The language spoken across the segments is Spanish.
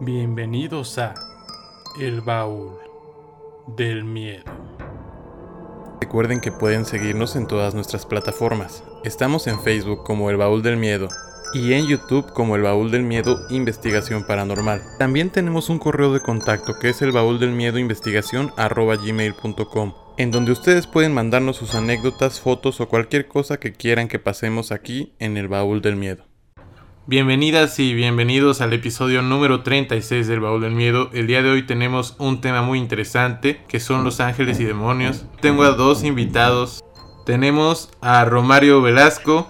Bienvenidos a El Baúl del Miedo. Recuerden que pueden seguirnos en todas nuestras plataformas. Estamos en Facebook como El Baúl del Miedo y en YouTube como El Baúl del Miedo Investigación Paranormal. También tenemos un correo de contacto que es el baúl del miedo investigación gmail.com en donde ustedes pueden mandarnos sus anécdotas, fotos o cualquier cosa que quieran que pasemos aquí en El Baúl del Miedo. Bienvenidas y bienvenidos al episodio número 36 del Baúl del Miedo. El día de hoy tenemos un tema muy interesante que son los ángeles y demonios. Tengo a dos invitados. Tenemos a Romario Velasco,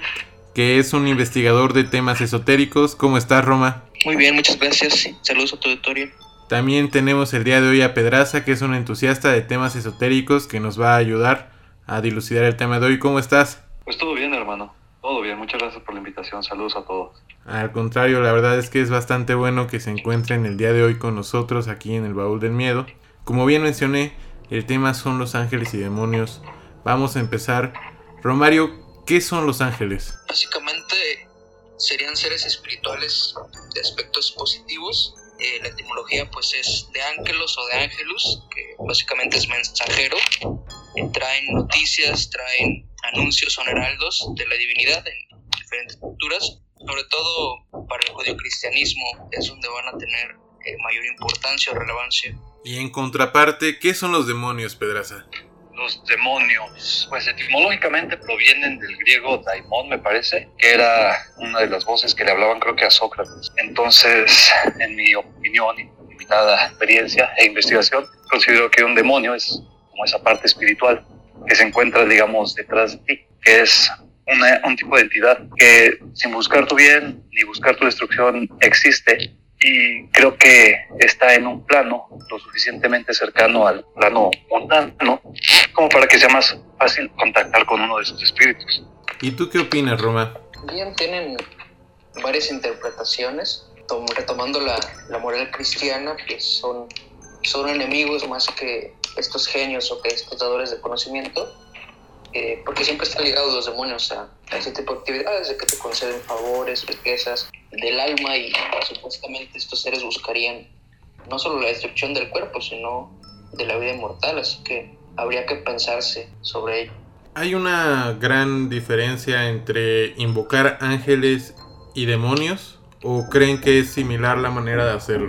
que es un investigador de temas esotéricos. ¿Cómo estás, Roma? Muy bien, muchas gracias. Saludos a tu auditorio. También tenemos el día de hoy a Pedraza, que es un entusiasta de temas esotéricos que nos va a ayudar a dilucidar el tema de hoy. ¿Cómo estás? Pues todo bien, hermano. Todo bien. Muchas gracias por la invitación. Saludos a todos. Al contrario, la verdad es que es bastante bueno que se encuentren el día de hoy con nosotros aquí en el Baúl del Miedo. Como bien mencioné, el tema son los ángeles y demonios. Vamos a empezar. Romario, ¿qué son los ángeles? Básicamente serían seres espirituales de aspectos positivos. Eh, la etimología pues es de ángelos o de ángelus, que básicamente es mensajero. Eh, traen noticias, traen anuncios o heraldos de la divinidad en diferentes culturas sobre todo para el judio-cristianismo, es donde van a tener eh, mayor importancia o relevancia. Y en contraparte, ¿qué son los demonios, Pedraza? Los demonios, pues etimológicamente provienen del griego daimon, me parece, que era una de las voces que le hablaban creo que a Sócrates. Entonces, en mi opinión y limitada experiencia e investigación, considero que un demonio es como esa parte espiritual que se encuentra, digamos, detrás de ti, que es un tipo de entidad que sin buscar tu bien ni buscar tu destrucción existe y creo que está en un plano lo suficientemente cercano al plano mundano como para que sea más fácil contactar con uno de esos espíritus. ¿Y tú qué opinas, Roma? Bien, tienen varias interpretaciones. Retomando la, la moral cristiana, que son, son enemigos más que estos genios o que estos dadores de conocimiento eh, porque siempre están ligados los demonios a, ese tipo de actividades, de que te conceden favores, riquezas del alma y supuestamente estos seres buscarían no solo la destrucción del cuerpo, sino de la vida inmortal, así que habría que pensarse sobre ello. ¿Hay una gran diferencia entre invocar ángeles y demonios? ¿O creen que es similar la manera de hacerlo?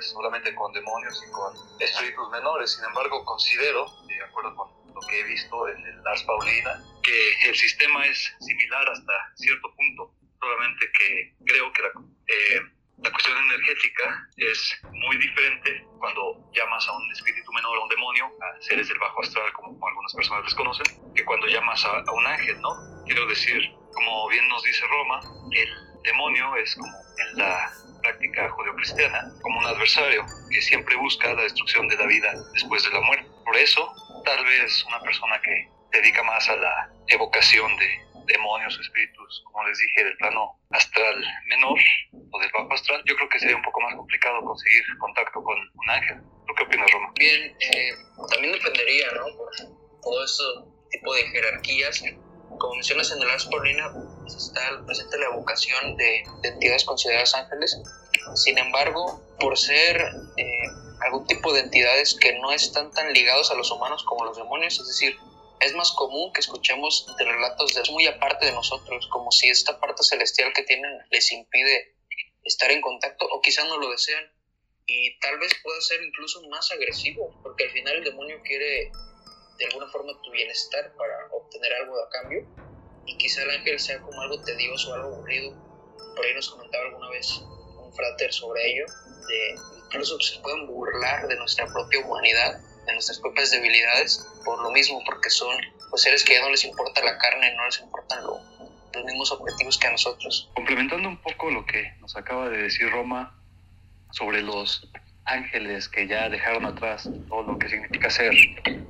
Solamente con demonios y con espíritus menores. Sin embargo, considero, de acuerdo con que he visto en el Ars Paulina, que el sistema es similar hasta cierto punto, solamente que creo que la, eh, la cuestión energética es muy diferente cuando llamas a un espíritu menor, a un demonio, a seres del bajo astral, como, algunas personas les conocen, que cuando llamas a, a un ángel, ¿no? Quiero decir, como bien nos dice Roma, el demonio es como en la práctica judeocristiana como un adversario que siempre busca la destrucción de la vida después de la muerte. Por eso, tal vez una persona que dedica más a la evocación de demonios, espíritus, como les dije, del plano astral menor o del bajo astral, yo creo que sería un poco más complicado conseguir contacto con un ángel. ¿Tú qué opinas, Roma? Bien, eh, también dependería, ¿no? Por todo ese tipo de jerarquías. Como mencionas en el Ars Paulina, está presente la evocación de, entidades consideradas ángeles. Sin embargo, por ser eh, algún tipo de entidades que no están tan ligados a los humanos como los demonios, es decir, es más común que escuchemos de relatos de muy aparte de nosotros, como si esta parte celestial que tienen les impide estar en contacto o quizá no lo desean y tal vez pueda ser incluso más agresivo, porque al final el demonio quiere de alguna forma tu bienestar para obtener algo a cambio y quizá el ángel sea como algo tedioso, algo aburrido. Por ahí nos comentaba alguna vez un frater sobre ello, de incluso se pueden burlar de nuestra propia humanidad, de nuestras propias debilidades, por lo mismo, porque son pues, seres que ya no les importa la carne, no les importan los mismos objetivos que a nosotros. Complementando un poco lo que nos acaba de decir Roma sobre los ángeles que ya dejaron atrás todo lo que significa ser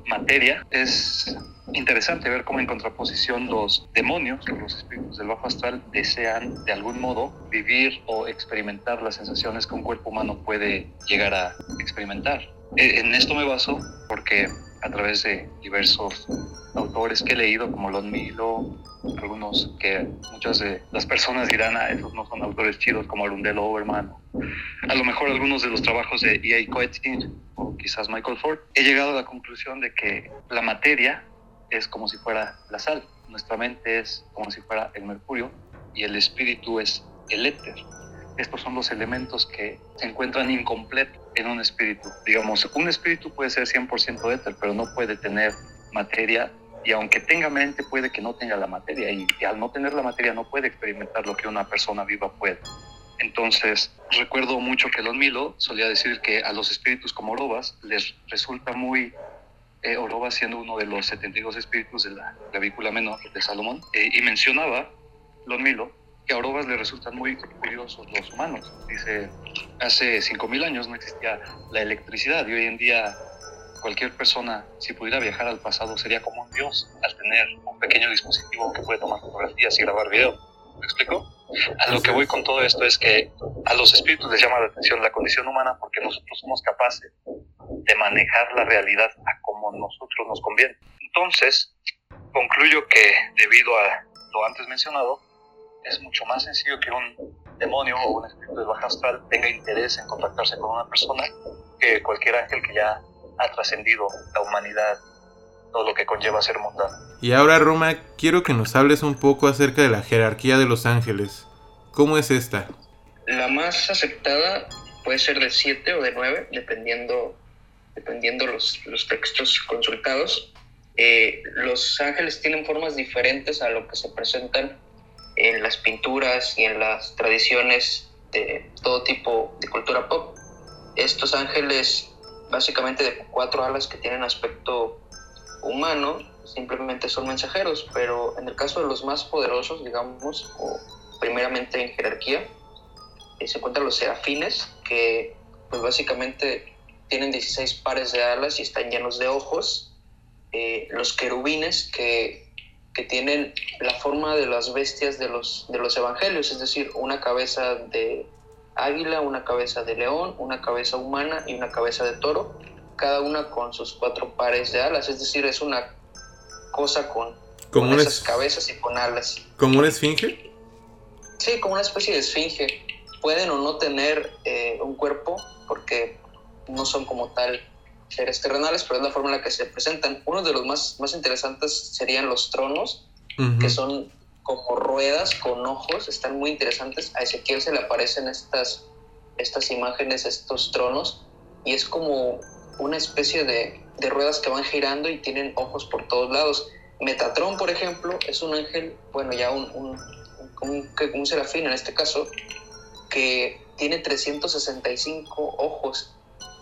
materia, es interesante ver cómo en contraposición los demonios los espíritus del bajo astral desean de algún modo vivir o experimentar las sensaciones que un cuerpo humano puede llegar a experimentar. E, en esto me baso porque a través de diversos autores que he leído, como Lon Milo, algunos que muchas de las personas dirán, ah, esos no son autores chidos como Arundel Overman, a lo mejor algunos de los trabajos de E.A. Coetzee o quizás Michael Ford, he llegado a la conclusión de que la materia es como si fuera la sal, nuestra mente es como si fuera el mercurio y el espíritu es el éter. Estos son los elementos que se encuentran incompletos en un espíritu. Digamos, un espíritu puede ser 100% éter, pero no puede tener materia y aunque tenga mente puede que no tenga la materia y, al no tener la materia no puede experimentar lo que una persona viva puede. Entonces, recuerdo mucho que Don Milo solía decir que a los espíritus como Orobas les resulta muy, eh, Orobas siendo uno de los 72 espíritus de la clavícula menor de Salomón, eh, y mencionaba Don Milo que a Orobas le resultan muy curiosos los humanos. Dice, hace 5.000 años no existía la electricidad y hoy en día cualquier persona, si pudiera viajar al pasado, sería como un dios al tener un pequeño dispositivo que puede tomar fotografías y grabar video. ¿Me explico? A lo que voy con todo esto es que a los espíritus les llama la atención la condición humana porque nosotros somos capaces de manejar la realidad a como nosotros nos conviene. Entonces, concluyo que debido a lo antes mencionado, es mucho más sencillo que un demonio o un espíritu de baja astral tenga interés en contactarse con una persona que cualquier ángel que ya ha trascendido la humanidad, todo lo que conlleva ser mundano. Y ahora, Roma, quiero que nos hables un poco acerca de la jerarquía de los ángeles. ¿Cómo es esta? La más aceptada puede ser de 7 o de 9, dependiendo, dependiendo los, los textos consultados. Eh, los ángeles tienen formas diferentes a lo que se presentan en las pinturas y en las tradiciones de todo tipo de cultura pop. Estos ángeles, básicamente de cuatro alas que tienen aspecto humano, simplemente son mensajeros, pero en el caso de los más poderosos, digamos, o primeramente en jerarquía, eh, se encuentran los serafines, que pues básicamente tienen 16 pares de alas y están llenos de ojos. Eh, los querubines, que que tienen la forma de las bestias de los, de los evangelios, es decir, una cabeza de águila, una cabeza de león, una cabeza humana y una cabeza de toro, cada una con sus cuatro pares de alas, es decir, es una cosa con, con esas cabezas y con alas. ¿Como una esfinge? Sí, como una especie de esfinge. Pueden o no tener eh, un cuerpo porque no son como tal seres terrenales, pero es la forma en la que se presentan. Uno de los más, más interesantes serían los tronos, que son como ruedas con ojos, están muy interesantes. A Ezequiel se le aparecen estas, estas imágenes, estos tronos, y es como una especie de, de ruedas que van girando y tienen ojos por todos lados. Metatron, por ejemplo, es un ángel, bueno, ya un, un, un, un serafín en este caso, que tiene 365 ojos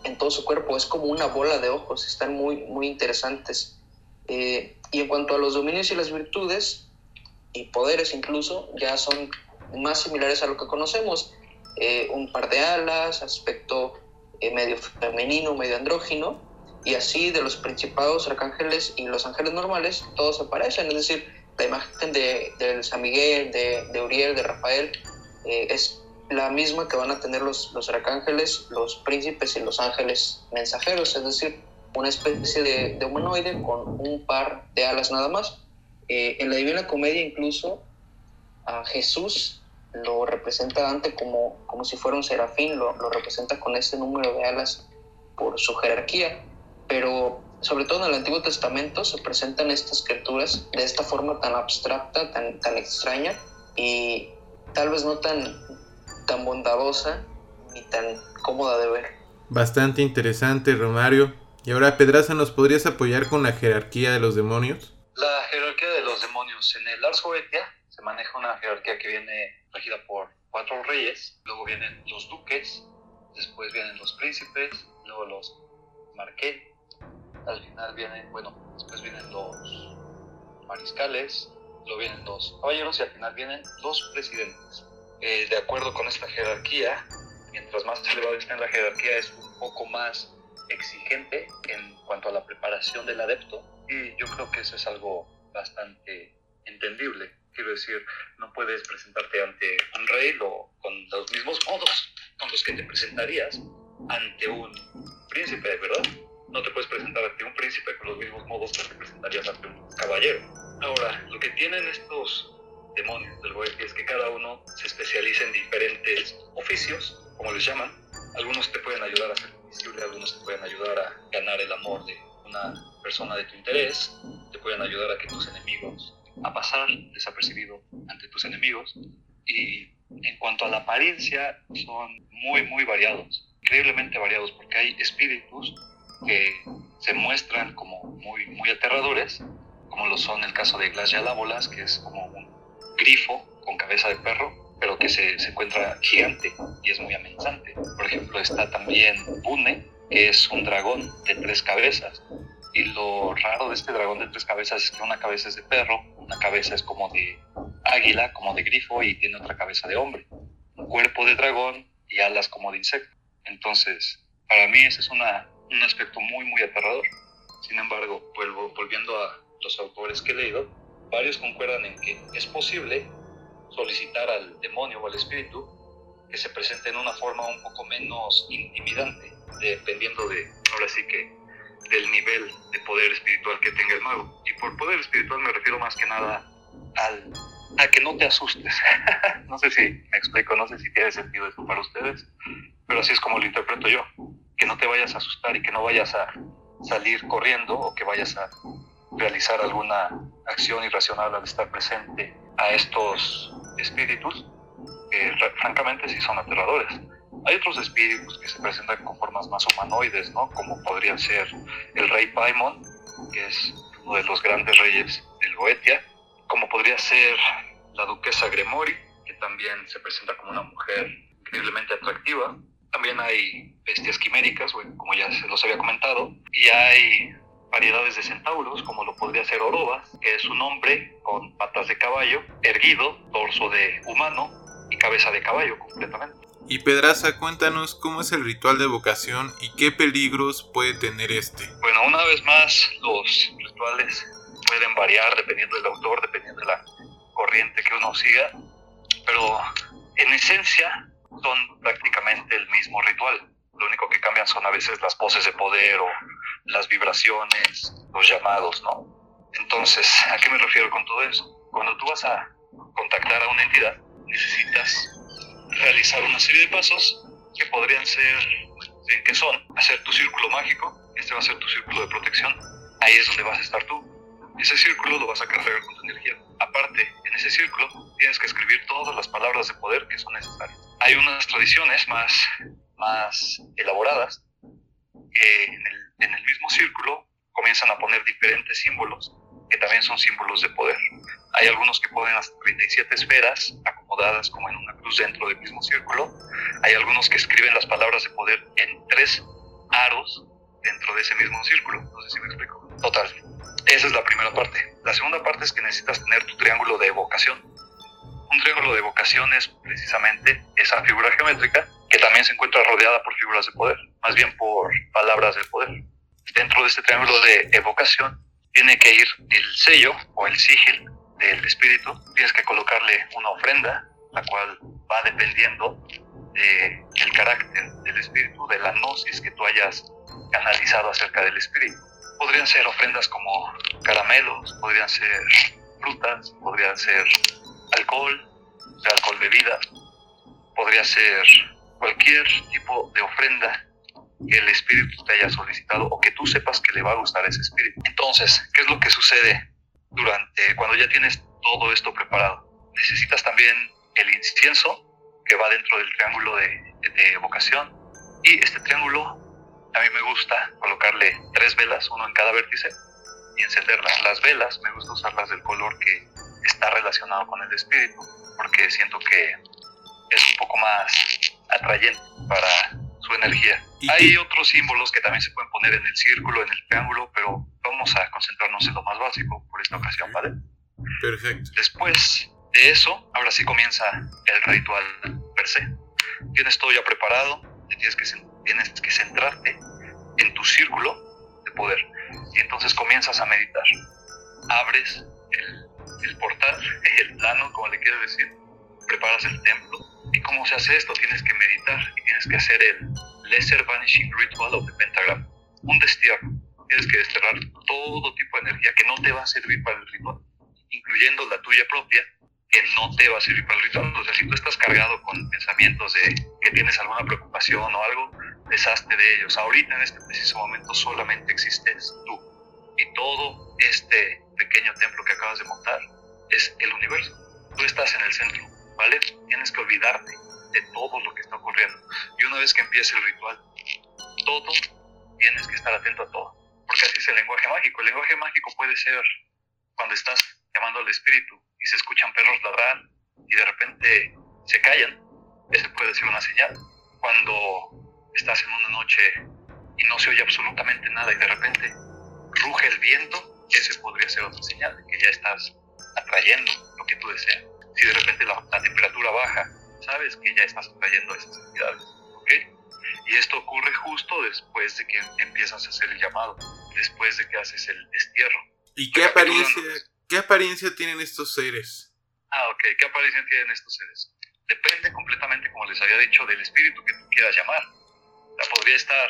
en todo su cuerpo, es como una bola de ojos, están muy, muy interesantes. Eh, y en cuanto a los dominios y las virtudes, y poderes incluso, ya son más similares a lo que conocemos. Eh, un par de alas, aspecto eh, medio femenino, medio andrógino, y así de los principados, arcángeles y los ángeles normales, todos aparecen, es decir, la imagen de, de San Miguel, de, de Uriel, de Rafael, es la misma que van a tener los, los arcángeles, los príncipes y los ángeles mensajeros, es decir, una especie de, de humanoide con un par de alas nada más. Eh, en la Divina Comedia incluso a Jesús lo representa Dante como, como si fuera un serafín, lo, lo representa con ese número de alas por su jerarquía, pero sobre todo en el Antiguo Testamento se presentan estas criaturas de esta forma tan abstracta, tan, tan extraña y tal vez no tan tan bondadosa ni tan cómoda de ver. Bastante interesante, Romario. Y ahora, Pedraza, ¿nos podrías apoyar con la jerarquía de los demonios? La jerarquía de los demonios. En el Ars Goetia se maneja una jerarquía que viene regida por cuatro reyes, luego vienen los duques, después vienen los príncipes, luego los marqués, al final vienen, bueno, después vienen los mariscales, luego vienen los caballeros y al final vienen los presidentes. Eh, de acuerdo con esta jerarquía, mientras más elevado está en la jerarquía, es un poco más exigente en cuanto a la preparación del adepto. Y yo creo que eso es algo bastante entendible. Quiero decir, no puedes presentarte ante un rey con los mismos modos con los que te presentarías ante un príncipe, ¿verdad? no te puedes presentar ante un príncipe con los mismos modos que te presentarías ante un caballero. Ahora, lo que tienen estos demonios del Goethe es que cada uno se especializa en diferentes oficios, como les llaman. Algunos te pueden ayudar a ser visible, algunos te pueden ayudar a ganar el amor de una persona de tu interés, te pueden ayudar a que tus enemigos, a pasar desapercibido ante tus enemigos. Y en cuanto a la apariencia, son muy, muy variados, increíblemente variados, porque hay espíritus que se muestran como muy, muy aterradores, como lo son el caso de Glass que es como un grifo con cabeza de perro, pero que se, se, encuentra gigante y es muy amenazante. Por ejemplo, está también Bune, que es un dragón de tres cabezas. Y lo raro de este dragón de tres cabezas es que una cabeza es de perro, una cabeza es como de águila, como de grifo, y tiene otra cabeza de hombre. Un cuerpo de dragón y alas como de insecto. Entonces, para mí ese es una, un aspecto muy, muy aterrador. Sin embargo, vuelvo, volviendo a los autores que he leído, varios concuerdan en que es posible solicitar al demonio o al espíritu que se presente en una forma un poco menos intimidante, dependiendo de, ahora sí que, del nivel de poder espiritual que tenga el nuevo. Y por poder espiritual me refiero más que nada al, a que no te asustes. no sé si me explico, no sé si tiene sentido eso para ustedes, pero así es como lo interpreto yo. Que no te vayas a asustar y que no vayas a salir corriendo o que vayas a realizar alguna acción irracional al estar presente a estos espíritus, que francamente sí son aterradores. Hay otros espíritus que se presentan con formas más humanoides, ¿no? Como podría ser el rey Paimon, que es uno de los grandes reyes del Goetia, como podría ser la duquesa Gremori, que también se presenta como una mujer increíblemente atractiva. También hay bestias quiméricas, como ya se los había comentado, y hay variedades de centauros, como lo podría ser Orobas, que es un hombre con patas de caballo, erguido, torso de humano y cabeza de caballo completamente. Y Pedraza, cuéntanos cómo es el ritual de evocación y qué peligros puede tener este. Bueno, una vez más, los rituales pueden variar dependiendo del autor, dependiendo de la corriente que uno siga, pero en esencia son prácticamente el mismo ritual. Lo único que cambian son a veces las poses de poder o las vibraciones, los llamados, ¿no? Entonces, ¿a qué me refiero con todo eso? Cuando tú vas a contactar a una entidad, necesitas realizar una serie de pasos que podrían ser, ¿en qué son? Hacer tu círculo mágico, este va a ser tu círculo de protección, ahí es donde vas a estar tú. Ese círculo lo vas a cargar con tu energía. Aparte, en ese círculo tienes que escribir todas las palabras de poder que son necesarias. Hay unas tradiciones más, más elaboradas que en el en el mismo círculo comienzan a poner diferentes símbolos que también son símbolos de poder. Hay algunos que ponen hasta 37 esferas acomodadas como en una cruz dentro del mismo círculo. Hay algunos que escriben las palabras de poder en tres aros dentro de ese mismo círculo. No sé si me explico. Total. Esa es la primera parte. La segunda parte es que necesitas tener tu triángulo de evocación. Un triángulo de evocación es precisamente esa figura geométrica que también se encuentra rodeada por figuras de poder, más bien por palabras de poder. Dentro de este triángulo de evocación tiene que ir el sello o el sigil del espíritu, tienes que colocarle una ofrenda, la cual va dependiendo del carácter del espíritu, de la gnosis que tú hayas canalizado acerca del espíritu. Podrían ser ofrendas como caramelos, podrían ser frutas, podrían ser alcohol, de alcohol bebida, podría ser cualquier tipo de ofrenda el espíritu te haya solicitado o que tú sepas que le va a gustar ese espíritu. Entonces, ¿qué es lo que sucede durante cuando ya tienes todo esto preparado? Necesitas también el incienso que va dentro del triángulo de, de evocación y este triángulo a mí me gusta colocarle tres velas, uno en cada vértice y encenderlas. Las velas me gusta usarlas del color que está relacionado con el espíritu porque siento que es un poco más atrayente para su energía. Hay otros símbolos que también se pueden poner en el círculo, en el triángulo, pero vamos a concentrarnos en lo más básico por esta ocasión, ¿vale? Perfecto. Después de eso, ahora sí comienza el ritual per se. Tienes todo ya preparado, tienes que, tienes que centrarte en tu círculo de poder y entonces comienzas a meditar. Abres el, el portal, el plano, como le quieres decir, preparas el templo ¿Y cómo se hace esto? Tienes que meditar y tienes que hacer el Lesser Vanishing Ritual of the Pentagram. un destierro. Tienes que desterrar todo tipo de energía que no te va a servir para el ritual, incluyendo la tuya propia, que no te va a servir para el ritual. O sea, si tú estás cargado con pensamientos de que tienes alguna preocupación o algo, deshazte de ellos. Ahorita, en este preciso momento, solamente existes tú. Y todo este pequeño templo que acabas de montar es el universo. Tú estás en el centro, ¿vale? Tienes que olvidarte de todo lo que está ocurriendo. Y una vez que empiece el ritual, todo, tienes que estar atento a todo. Porque así es el lenguaje mágico. El lenguaje mágico puede ser cuando estás llamando al espíritu y se escuchan perros ladrar y de repente se callan. Ese puede ser una señal. Cuando estás en una noche y no se oye absolutamente nada y de repente ruge el viento, ese podría ser otra señal de que ya estás atrayendo lo que tú deseas. La, la temperatura baja sabes que ya estás atrayendo esas entidades. ¿ok? Y esto ocurre justo después de que empiezas a hacer el llamado, después de que haces el destierro. ¿Y qué apariencia, qué apariencia tienen estos seres? Ah, ok, ¿qué apariencia tienen estos seres? Depende completamente, como les había dicho, del espíritu que tú quieras llamar. La podría estar,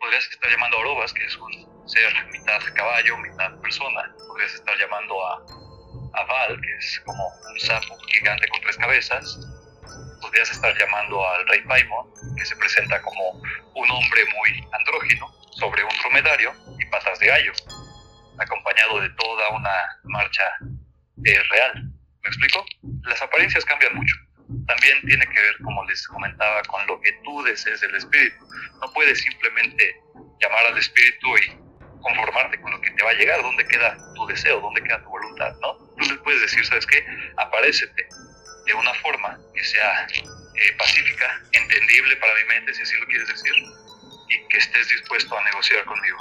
podrías estar llamando a Orobas, que es un ser mitad caballo, mitad persona. Podrías estar llamando a, a Val, que es como un sapo gigante con tres cabezas podrías estar llamando al rey Paimon, que se presenta como un hombre muy andrógino, sobre un dromedario y patas de gallo, acompañado de toda una marcha eh, real. ¿Me explico? Las apariencias cambian mucho. También tiene que ver, como les comentaba, con lo que tú desees del espíritu. No puedes simplemente llamar al espíritu y conformarte con lo que te va a llegar. ¿Dónde queda tu deseo? ¿Dónde queda tu voluntad? ¿No? Tú le puedes decir, ¿sabes qué? Aparécete de una forma que sea eh, pacífica, entendible para mi mente, si así lo quieres decir, y que estés dispuesto a negociar conmigo.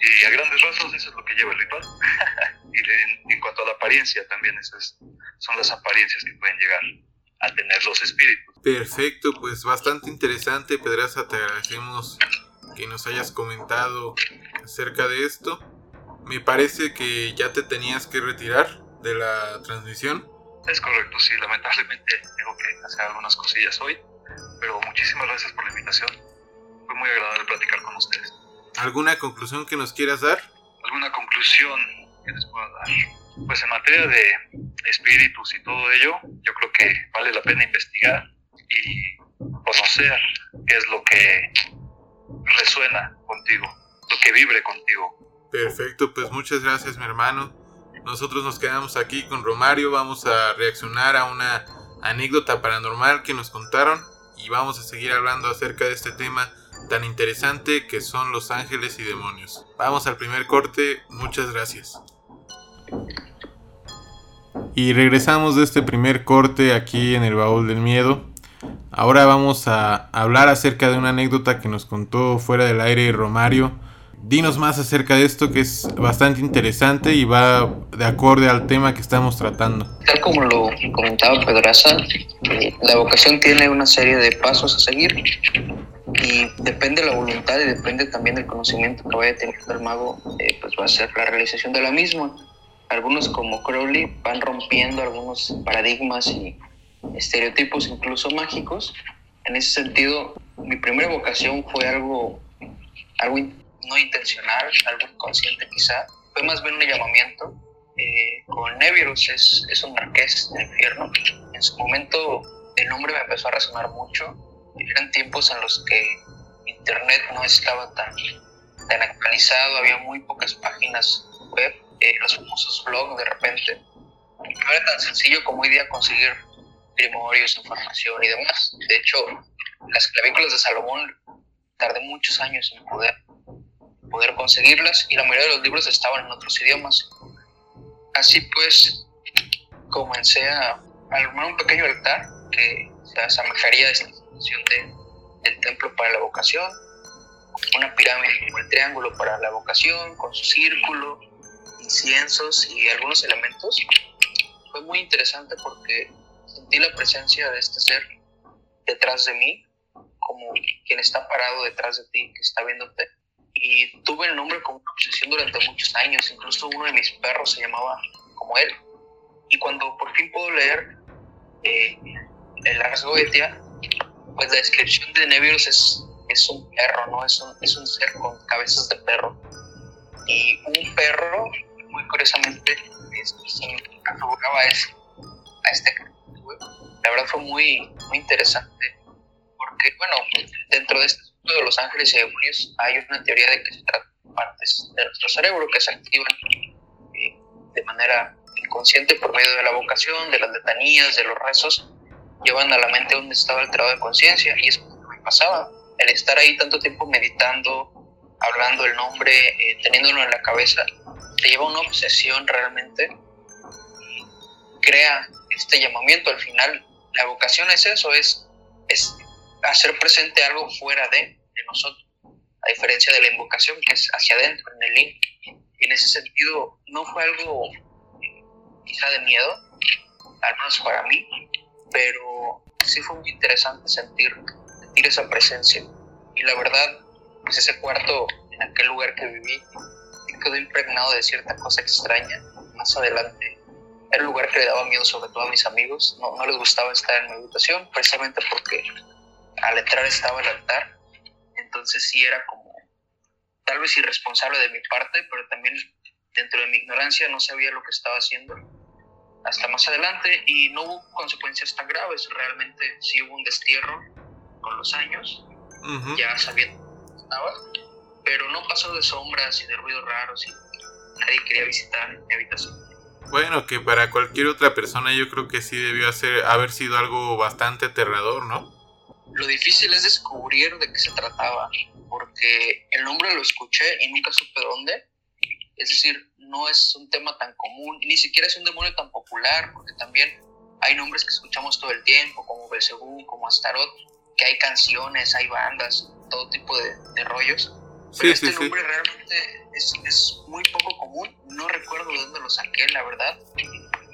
Y a grandes rasgos eso es lo que lleva el ritual. y en, cuanto a la apariencia, también esas son las apariencias que pueden llegar a tener los espíritus. Perfecto, pues bastante interesante, Pedraza, te agradecemos que nos hayas comentado acerca de esto. Me parece que ya te tenías que retirar de la transmisión. Es correcto, sí, lamentablemente tengo que hacer algunas cosillas hoy, pero muchísimas gracias por la invitación. Fue muy agradable platicar con ustedes. ¿Alguna conclusión que nos quieras dar? ¿Alguna conclusión que les pueda dar? Pues en materia de espíritus y todo ello, yo creo que vale la pena investigar y conocer qué es lo que resuena contigo, lo que vibre contigo. Perfecto, pues muchas gracias mi hermano. Nosotros nos quedamos aquí con Romario, vamos a reaccionar a una anécdota paranormal que nos contaron y vamos a seguir hablando acerca de este tema tan interesante que son los ángeles y demonios. Vamos al primer corte, muchas gracias. Y regresamos de este primer corte aquí en el baúl del miedo. Ahora vamos a hablar acerca de una anécdota que nos contó fuera del aire Romario Dinos más acerca de esto que es bastante interesante y va de acorde al tema que estamos tratando. Tal como lo comentaba Pedraza, eh, la vocación tiene una serie de pasos a seguir y depende de la voluntad y depende también del conocimiento que vaya a tener el mago, eh, pues va a ser la realización de la misma. Algunos como Crowley van rompiendo algunos paradigmas y estereotipos incluso mágicos. En ese sentido, mi primera vocación fue algo, algo no intencional, algo inconsciente quizá, fue más bien un llamamiento. Eh, con Nevirus es, es un marqués del infierno. En su momento el nombre me empezó a resonar mucho. Eran tiempos en los que Internet no estaba tan, tan actualizado, había muy pocas páginas web, eh, los famosos blogs de repente. No era tan sencillo como hoy día conseguir primorios, información y demás. De hecho, las clavículas de Salomón tardé muchos años en poder poder conseguirlas y la mayoría de los libros estaban en otros idiomas. Así pues, comencé a armar un pequeño altar que se asemejaría a esta de, del templo para la vocación, una pirámide como el triángulo para la vocación, con su círculo, inciensos y algunos elementos. Fue muy interesante porque sentí la presencia de este ser detrás de mí, como quien está parado detrás de ti, que está viéndote y tuve el nombre como obsesión durante muchos años, incluso uno de mis perros se llamaba como él. Y cuando por fin puedo leer eh, el Ars Goetia, pues la descripción de Nevirus es, es un perro, ¿no? Es un, es un ser con cabezas perro. Y un perro, muy curiosamente, se afiguraba a, ese, este La verdad fue muy, muy interesante, porque, bueno, dentro de este de los ángeles y demonios hay una teoría de que se trata de partes de nuestro cerebro que se activan eh, de manera inconsciente por medio de la vocación, de las letanías, de los rezos, llevan a la mente un estado alterado de conciencia y es lo que me pasaba. El estar ahí tanto tiempo meditando, hablando el nombre, eh, teniéndolo en la cabeza, te lleva a una obsesión realmente crea este llamamiento. Al final, la vocación es eso, es, es hacer presente algo fuera de, de nosotros, a diferencia de la invocación que es hacia adentro, en el link. Y en ese sentido, no fue algo quizá de miedo, al menos para mí, pero sí fue muy interesante sentir, sentir esa presencia. Y la verdad, pues ese cuarto, en aquel lugar que viví, quedó impregnado de cierta cosa extraña. Más adelante, era un lugar que le daba miedo sobre todo a mis amigos. No, no les gustaba estar en mi habitación, precisamente porque al entrar estaba el altar. Entonces sí era como tal vez irresponsable de mi parte, pero también dentro de mi ignorancia no sabía lo que estaba haciendo hasta más adelante y no hubo consecuencias tan graves. Realmente sí hubo un destierro con los años, ya sabiendo estaba, pero no pasó de sombras y de ruidos raros y nadie quería visitar mi habitación. Bueno, que para cualquier otra persona yo creo que sí debió hacer, haber sido algo bastante aterrador, ¿no? Lo difícil es descubrir de qué se trataba, porque el nombre lo escuché y nunca supe dónde. Es decir, no es un tema tan común, ni siquiera es un demonio tan popular, porque también hay nombres que escuchamos todo el tiempo, como Belzebú, como Astaroth, que hay canciones, hay bandas, todo tipo de, rollos. Pero este nombre realmente es, es, muy poco común. No recuerdo de dónde lo saqué, la verdad.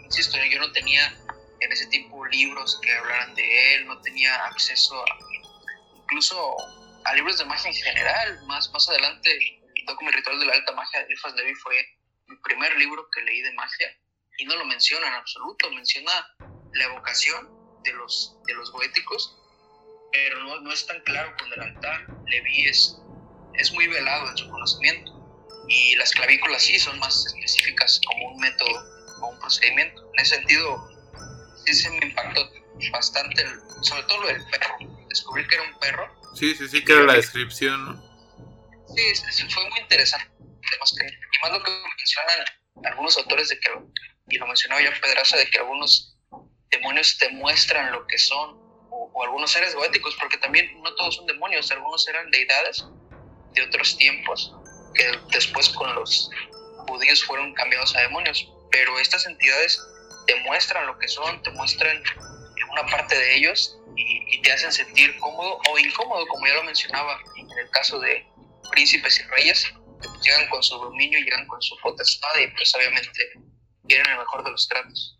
Insisto, yo no tenía en ese tiempo libros que hablaran de él, no tenía acceso a, incluso a libros de magia en general. Más, más adelante, el documento ritual de la alta magia de Elfas Levi fue mi primer libro que leí de magia y no lo menciona en absoluto. Menciona la evocación de los, de los goéticos, pero no, no es tan claro con el altar. Levi es, es muy velado en su conocimiento y las clavículas sí son más específicas como un método o un procedimiento. En ese sentido, sí se me impactó bastante, sobre todo lo del perro. Descubrí que era un perro. Sí, sí, sí, que era la descripción. Sí, fue muy interesante. Además, que, y más lo que mencionan algunos autores de que, y lo mencionaba ya Pedraza, de que algunos demonios te muestran lo que son, o, o algunos seres goéticos, porque también no todos son demonios, algunos eran deidades de otros tiempos que después con los judíos fueron cambiados a demonios. Pero estas entidades te muestran lo que son, te muestran una parte de ellos y, te hacen sentir cómodo o incómodo, como ya lo mencionaba en el caso de príncipes y reyes, que pues llegan con su dominio, llegan con su potestad y pues obviamente quieren el mejor de los tratos.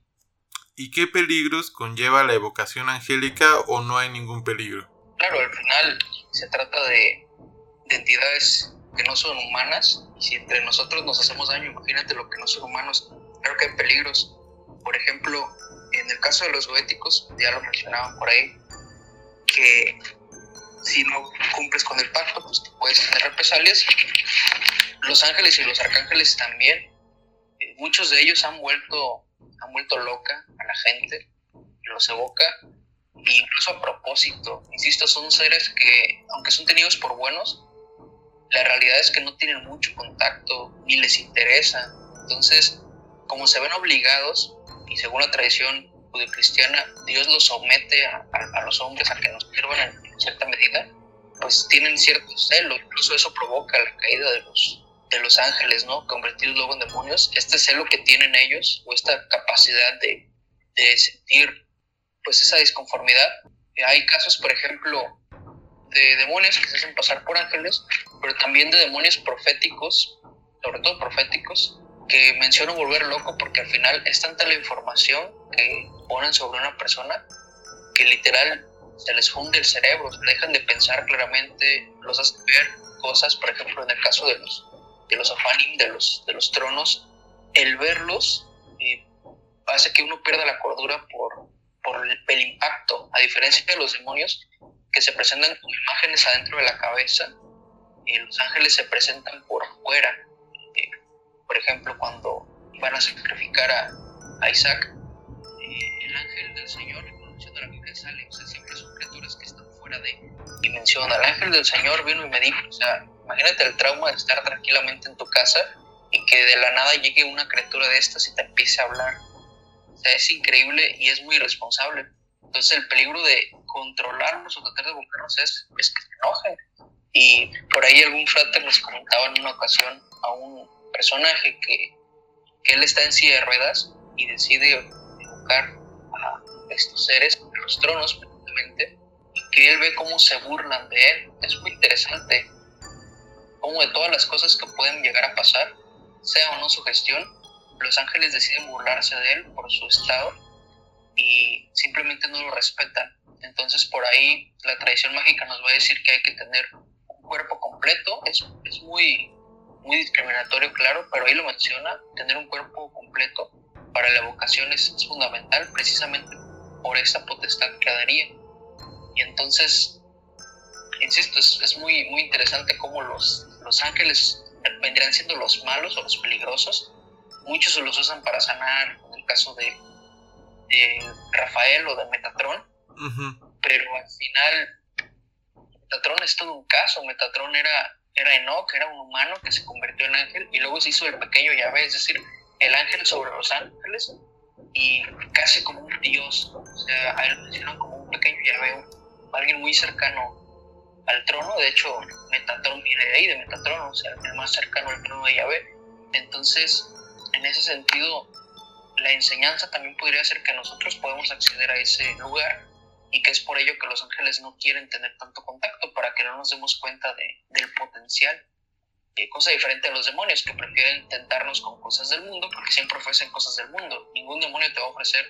¿Y qué peligros conlleva la evocación angélica o no hay ningún peligro? Claro, al final se trata de, de entidades que no son humanas, y si entre nosotros nos hacemos daño, imagínate lo que no son humanos, claro que hay peligros. Por ejemplo, en el caso de los goéticos, ya lo mencionaban por ahí, que si no cumples con el pacto, pues puedes tener represalias. Los ángeles y los arcángeles también, eh, muchos de ellos han vuelto, han vuelto loca a la gente, los evoca, e incluso a propósito. Insisto, son seres que, aunque son tenidos por buenos, la realidad es que no tienen mucho contacto ni les interesa. Entonces, como se ven obligados, y según la tradición judio-cristiana, Dios los somete a, los hombres a que nos sirvan en cierta medida, pues tienen cierto celo, incluso eso provoca la caída de los, de los ángeles, ¿no? Convertidos luego en demonios. Este celo que tienen ellos, o esta capacidad de, de sentir, pues esa disconformidad. Hay casos, por ejemplo, de demonios que se hacen pasar por ángeles, pero también de demonios proféticos, sobre todo proféticos, que menciono volver loco porque al final es tanta la información que ponen sobre una persona que literal se les funde el cerebro, se dejan de pensar claramente, los hacen ver cosas, por ejemplo en el caso de los de los afanim, de los, de los tronos, el verlos eh, hace que uno pierda la cordura por, por el, impacto, a diferencia de los demonios que se presentan con imágenes adentro de la cabeza eh, los ángeles se presentan por fuera. Por ejemplo, cuando van a sacrificar a, a Isaac, eh, el ángel del Señor, de la Biblia sale, o sea, siempre son criaturas que están fuera de dimensión. El ángel del Señor vino y me dijo, o sea, imagínate el trauma de estar tranquilamente en tu casa y que de la nada llegue una criatura de estas y te empiece a hablar. O sea, es increíble y es muy irresponsable. Entonces el peligro de controlarlos o tratar de buscarlos es, es que se enojen. Y por ahí algún frate nos comentaba en una ocasión a un personaje que, él está en silla de ruedas y decide buscar a estos seres, los tronos precisamente, y que él ve cómo se burlan de él. Es muy interesante cómo de todas las cosas que pueden llegar a pasar, sea o no su gestión, los ángeles deciden burlarse de él por su estado y simplemente no lo respetan. Entonces por ahí la tradición mágica nos va a decir que hay que tener un cuerpo completo, es, es muy, muy discriminatorio, claro, pero ahí lo menciona, tener un cuerpo completo para la evocación es, fundamental precisamente por esa potestad que daría. Y entonces, insisto, es, es, muy, muy interesante cómo los, los ángeles vendrían siendo los malos o los peligrosos. Muchos los usan para sanar, en el caso de, de Rafael o de Metatron, pero al final Metatron es todo un caso. Metatron era, era Enoch, era un humano que se convirtió en ángel y luego se hizo el pequeño Yahvé, es decir, el ángel sobre los ángeles y casi como un dios. O sea, a él mencionan como un pequeño Yahvé, alguien muy cercano al trono. De hecho, Metatron viene de ahí, de Metatron, o sea, el más cercano al trono de Yahvé. Entonces, en ese sentido, la enseñanza también podría ser que nosotros podemos acceder a ese lugar y que es por ello que los ángeles no quieren tener tanto contacto para que no nos demos cuenta de, del potencial. Eh, cosa diferente a los demonios que prefieren tentarnos con cosas del mundo porque siempre ofrecen cosas del mundo. Ningún demonio te va a ofrecer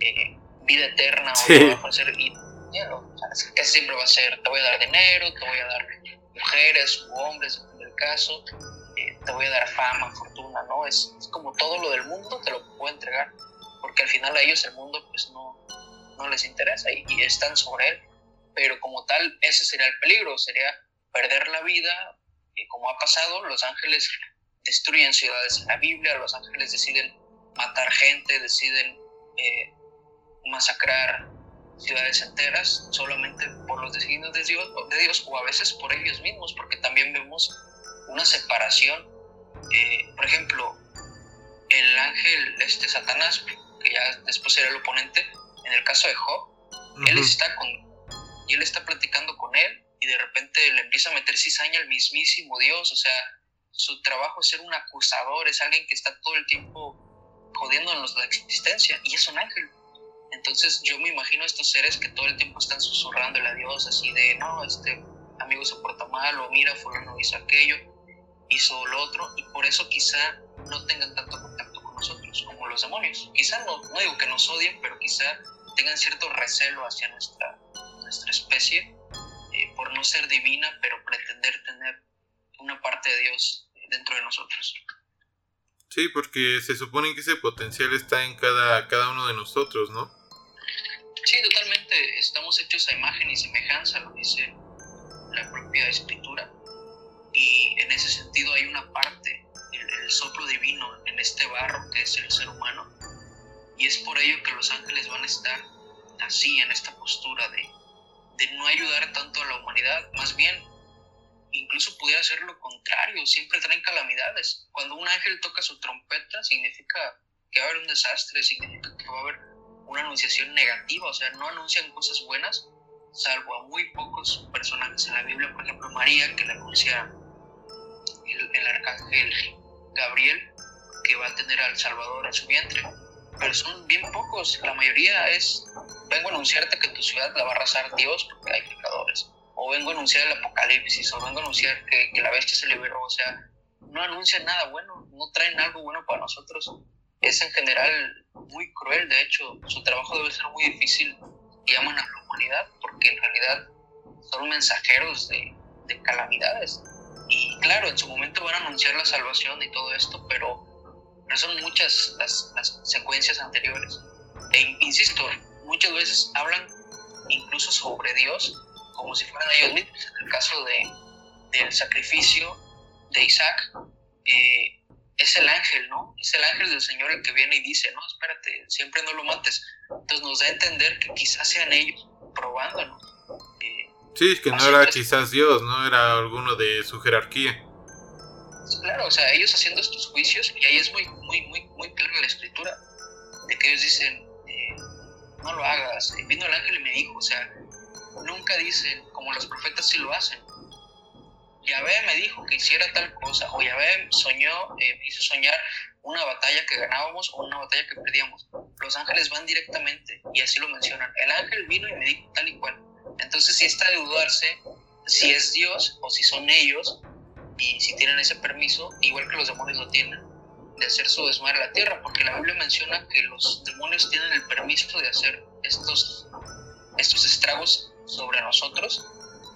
eh, vida eterna o te va a ofrecer dinero. O sea, casi siempre va a ser, te voy a dar dinero, te voy a dar mujeres u hombres, en el caso, eh, te voy a dar fama, fortuna, ¿no? Es, es, como todo lo del mundo te lo puedo entregar porque al final a ellos el mundo pues no, no les interesa y, y están sobre él. Pero como tal, ese sería el peligro, sería perder la vida, y como ha pasado, los ángeles destruyen ciudades en la Biblia, los ángeles deciden matar gente, deciden eh, masacrar ciudades enteras solamente por los designios de Dios, de Dios o a veces por ellos mismos, porque también vemos una separación. Eh, por ejemplo, el ángel este Satanás, que ya después era el oponente, en el caso de Job, él está con y él está platicando con él y de repente le empieza a meter cizaña al mismísimo Dios, o sea, su trabajo es ser un acusador, es alguien que está todo el tiempo jodiéndonos la existencia y es un ángel. Entonces yo me imagino a estos seres que todo el tiempo están susurrándole a Dios así de, no, este amigo se porta mal o mira, fulano hizo aquello, hizo lo otro y por eso quizá no tengan tanto contacto con nosotros como los demonios. Quizá no, no digo que nos odien, pero quizá tengan cierto recelo hacia nuestra, nuestra especie eh, por no ser divina, pero pretender tener una parte de Dios dentro de nosotros. Sí, porque se supone que ese potencial está en cada, cada uno de nosotros, ¿no? Sí, totalmente. Estamos hechos a imagen y semejanza, lo dice la propia escritura. Y en ese sentido hay una parte, el, el soplo divino en este barro que es el ser humano. Y es por ello que los ángeles van a estar así, en esta postura de, de no ayudar tanto a la humanidad, más bien incluso pudiera ser lo contrario, siempre traen calamidades. Cuando un ángel toca su trompeta significa que va a haber un desastre, significa que va a haber una anunciación negativa, o sea, no anuncian cosas buenas, salvo a muy pocos personajes en la Biblia, por ejemplo María, que le anuncia el, el arcángel Gabriel, que va a tener al Salvador a su vientre, pero son bien pocos, la mayoría es vengo a anunciarte que tu ciudad la va a arrasar Dios porque hay pecadores. O vengo a anunciar el apocalipsis, o vengo a anunciar que, que la bestia se liberó. O sea, no anuncian nada bueno, no traen algo bueno para nosotros. Es en general muy cruel, de hecho, su trabajo debe ser muy difícil y a la humanidad porque en realidad son mensajeros de, de calamidades. Y claro, en su momento van a anunciar la salvación y todo esto, pero, pero son muchas las, las secuencias anteriores. E insisto, muchas veces hablan incluso sobre Dios como si fueran ellos mismos. En el caso de, del sacrificio de Isaac, eh, es el ángel, ¿no? Es el ángel del Señor el que viene y dice, no, espérate, siempre no lo mates. Entonces nos da a entender que quizás sean ellos probándonos. Eh, sí, que no era quizás Dios, no era alguno de su jerarquía. Claro, o sea, ellos haciendo estos juicios, y ahí es muy, muy, muy, muy clara la escritura, de que ellos dicen, eh, no lo hagas. vino el ángel y me dijo, o sea, nunca dicen, como los profetas sí lo hacen, Yahvé me dijo que hiciera tal cosa, o Yahvé soñó, eh, me hizo soñar una batalla que ganábamos o una batalla que perdíamos. Los ángeles van directamente y así lo mencionan. El ángel vino y me dijo tal y cual. Entonces si está de dudarse si es Dios o si son ellos y si tienen ese permiso, igual que los demonios lo tienen, de hacer su desmadre a la tierra, porque la Biblia menciona que los demonios tienen el permiso de hacer estos, estos estragos sobre nosotros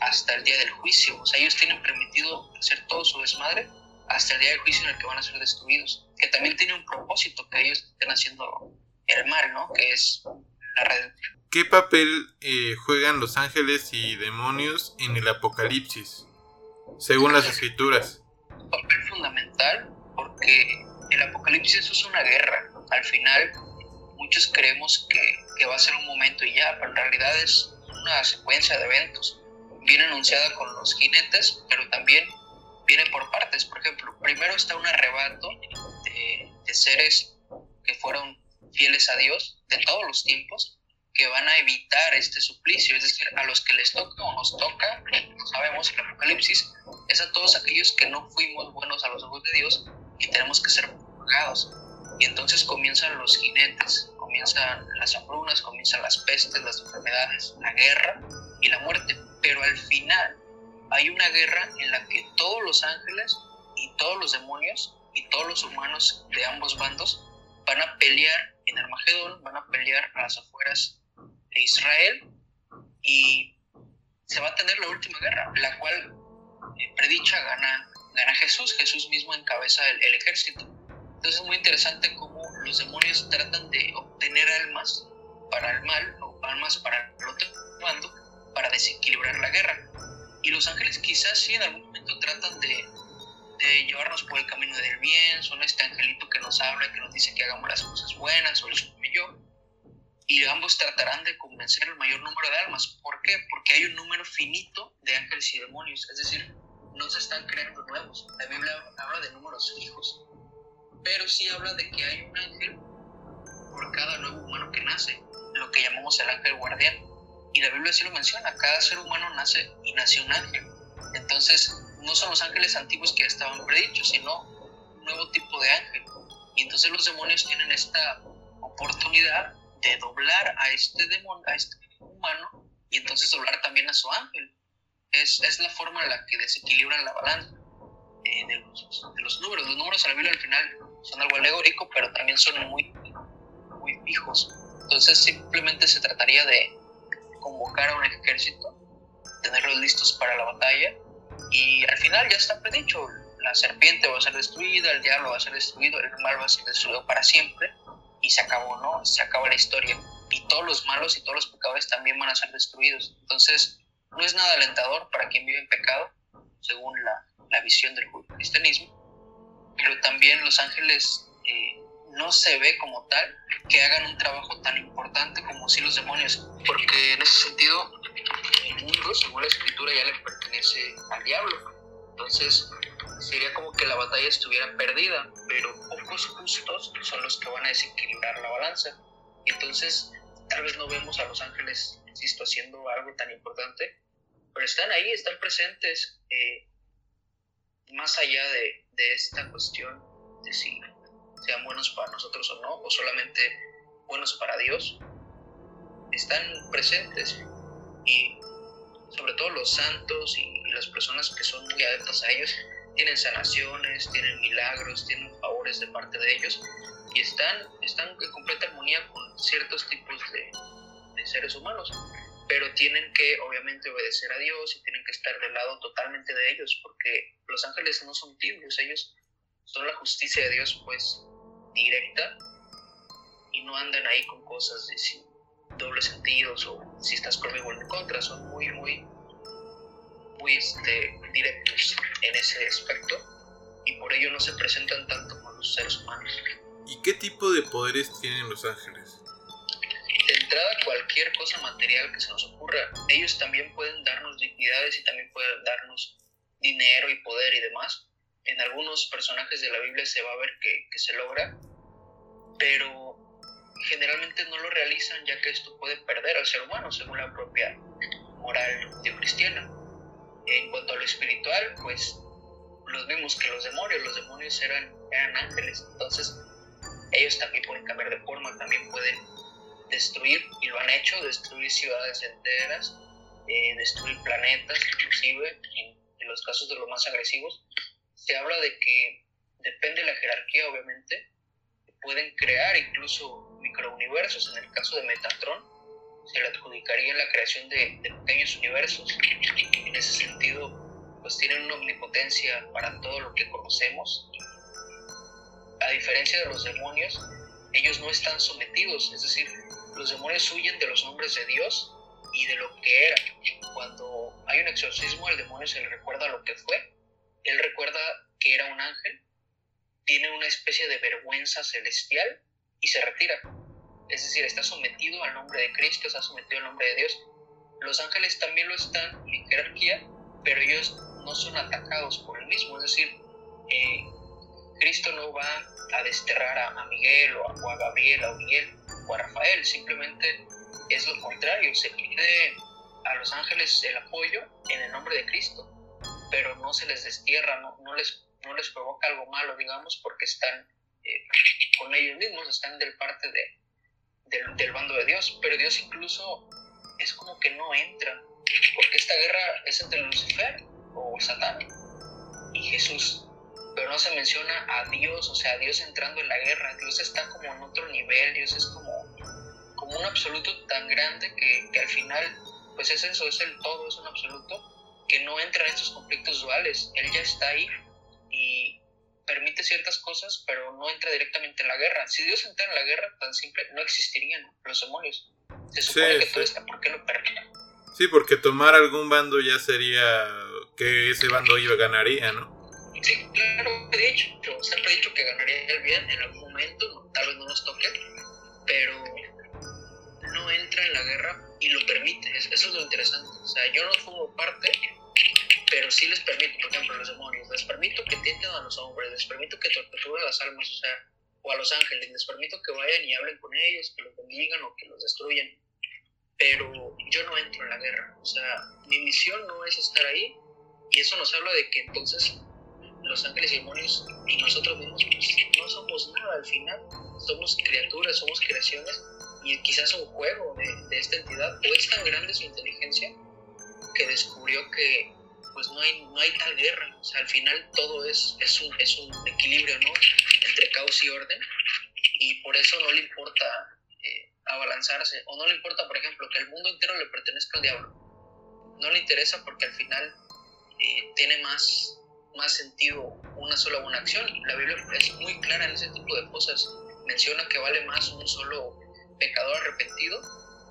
hasta el día del juicio. O sea, ellos tienen permitido hacer todo su desmadre hasta el día del juicio en el que van a ser destruidos. Que también tiene un propósito que ellos estén haciendo el mal, ¿no? Que es la redención. ¿Qué papel eh, juegan los ángeles y demonios en el Apocalipsis, según las escrituras? Un papel fundamental porque el Apocalipsis es una guerra. Al final, muchos creemos que, que va a ser un momento y ya, pero en realidad es una secuencia de eventos viene anunciada con los jinetes, pero también viene por partes. Por ejemplo, primero está un arrebato de, seres que fueron fieles a Dios de todos los tiempos, que van a evitar este suplicio, es decir, a los que les toca o nos toca, sabemos el Apocalipsis, es a todos aquellos que no fuimos buenos a los ojos de Dios y tenemos que ser purgados. Y entonces comienzan los jinetes, comienzan las hambrunas, comienzan las pestes, las enfermedades, la guerra y la muerte pero al final hay una guerra en la que todos los ángeles y todos los demonios y todos los humanos de ambos bandos van a pelear en Armagedón, van a pelear a las afueras de Israel y se va a tener la última guerra, la cual eh, predicha gana, gana Jesús, Jesús mismo encabeza el, el ejército. Entonces es muy interesante cómo los demonios tratan de obtener almas para el mal o almas para el otro bando para desequilibrar la guerra. Y los ángeles quizás sí en algún momento tratan de, de llevarnos por el camino del bien, son este angelito que nos habla, que nos dice que hagamos las cosas buenas, o el yo. Y ambos tratarán de convencer el mayor número de almas. ¿Por qué? Porque hay un número finito de ángeles y demonios. Es decir, no se están creando nuevos. La Biblia habla de números fijos. Pero sí habla de que hay un ángel por cada nuevo humano que nace, lo que llamamos el ángel guardián y la Biblia sí lo menciona, cada ser humano nace y nace un ángel. Entonces, no son los ángeles antiguos que ya estaban predichos, sino un nuevo tipo de ángel. Y entonces los demonios tienen esta oportunidad de doblar a este demonio, a este humano, y entonces doblar también a su ángel. Es, es la forma en la que desequilibran la balanza eh, de, los, de, los, números. Los números a la Biblia al final son algo alegórico, pero también son muy, muy fijos. Entonces simplemente se trataría de, convocar a un ejército, tenerlos listos para la batalla y al final ya está predicho, la serpiente va a ser destruida, el diablo va a ser destruido, el mal va a ser destruido para siempre y se acabó, ¿no? Se acabó la historia y todos los malos y todos los pecadores también van a ser destruidos. Entonces, no es nada alentador para quien vive en pecado, según la, la visión del cristianismo, pero también los ángeles eh, no se ve como tal que hagan un trabajo tan importante como si los demonios, porque en ese sentido el mundo, según la escritura, ya le pertenece al diablo. Entonces sería como que la batalla estuviera perdida, pero pocos justos son los que van a desequilibrar la balanza. Entonces tal vez no vemos a los ángeles, insisto, haciendo algo tan importante, pero están ahí, están presentes, eh, más allá de, de esta cuestión de si sean buenos para nosotros o no, o solamente buenos para Dios, están presentes y sobre todo los santos y, las personas que son muy adeptas a ellos tienen sanaciones, tienen milagros, tienen favores de parte de ellos y están, están en completa armonía con ciertos tipos de, de seres humanos, pero tienen que obviamente obedecer a Dios y tienen que estar del lado totalmente de ellos porque los ángeles no son tibios, ellos son la justicia de Dios pues directa y no andan ahí con cosas de si, dobles sentidos o si estás conmigo en contra, son muy, muy, muy este, directos en ese aspecto y por ello no se presentan tanto con los seres humanos. ¿Y qué tipo de poderes tienen los ángeles? De entrada, cualquier cosa material que se nos ocurra, ellos también pueden darnos dignidades y también pueden darnos dinero y poder y demás. En algunos personajes de la Biblia se va a ver que, que se logra, pero generalmente no lo realizan ya que esto puede perder al ser humano según la propia moral cristiana. En cuanto a lo espiritual, pues los mismos que los demonios, los demonios eran, eran ángeles, entonces ellos también pueden cambiar de forma, también pueden destruir, y lo han hecho, destruir ciudades enteras, eh, destruir planetas, inclusive en, en, los casos de los más agresivos. Se habla de que depende de la jerarquía, obviamente, pueden crear incluso microuniversos, en el caso de Metatron, se le adjudicaría la creación de, pequeños universos. En ese sentido, pues tienen una omnipotencia para todo lo que conocemos. A diferencia de los demonios, ellos no están sometidos, es decir, los demonios huyen de los nombres de Dios y de lo que era. Cuando hay un exorcismo, el demonio se le recuerda lo que fue. Él recuerda que era un ángel, tiene una especie de vergüenza celestial y se retira. Es decir, está sometido al nombre de Cristo, está sometido al nombre de Dios. Los ángeles también lo están en jerarquía, pero ellos no son atacados por el mismo. Es decir, eh, Cristo no va a desterrar a, Miguel o a, Gabriel o a Miguel o a Rafael, simplemente es lo contrario, se pide a los ángeles el apoyo en el nombre de Cristo, pero no se les destierra, no, no, les, no les provoca algo malo, digamos, porque están eh, con ellos mismos, están del parte de, del, del, bando de Dios, pero Dios incluso es como que no entra, porque esta guerra es entre Lucifer o Satán y Jesús, pero no se menciona a Dios, o sea, Dios entrando en la guerra, Dios está como en otro nivel, Dios es como, como un absoluto tan grande que, que al final, pues es eso, es el todo, es un absoluto, que no entra en estos conflictos duales, Él ya está ahí y permite ciertas cosas, pero no entra directamente en la guerra. Si Dios entra en la guerra tan simple, no existirían los demonios. Se supone que todo está porque lo permite. Sí, porque tomar algún bando ya sería que ese bando iba ganaría, ¿no? Sí, claro, he dicho, siempre he dicho que ganaría el bien en algún momento, tal vez no nos toque, pero no entra en la guerra y lo permite, eso es lo interesante. O sea, yo no formo parte, pero sí les permito, por ejemplo, a los demonios, les permito que tienten a los hombres, les permito que torturen a las almas, o sea, o a los ángeles, les permito que vayan y hablen con ellos, que los bendigan o que los destruyan pero yo no entro en la guerra. O sea, mi misión no es estar ahí y eso nos habla de que entonces los ángeles y demonios y nosotros mismos pues, no somos nada al final. Somos criaturas, somos creaciones y quizás un juego de, de esta entidad. O es tan grande su inteligencia que descubrió que pues no hay, no hay tal guerra. O sea, al final todo es, es, un, es un equilibrio, ¿no? Entre caos y orden. Y por eso no le importa abalanzarse, o no le importa, por ejemplo, que el mundo entero le pertenezca al diablo. No le interesa porque al final eh, tiene más, más sentido una sola buena acción. La Biblia es muy clara en ese tipo de cosas. Menciona que vale más un solo pecador arrepentido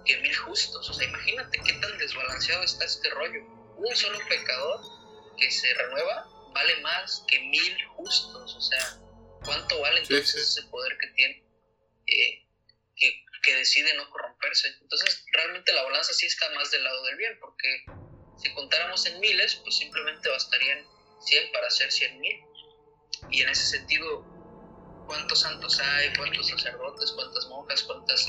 que mil justos. O sea, imagínate qué tan desbalanceado está este rollo. Un solo pecador que se renueva vale más que mil justos. O sea, ¿cuánto vale entonces ese poder que tiene? Eh, que que decide no corromperse. Entonces, realmente la balanza sí está más del lado del bien, porque si contáramos en miles, pues simplemente bastarían 100 para hacer 100 mil. Y en ese sentido, ¿cuántos santos hay? ¿Cuántos sacerdotes? ¿Cuántas monjas? ¿Cuántas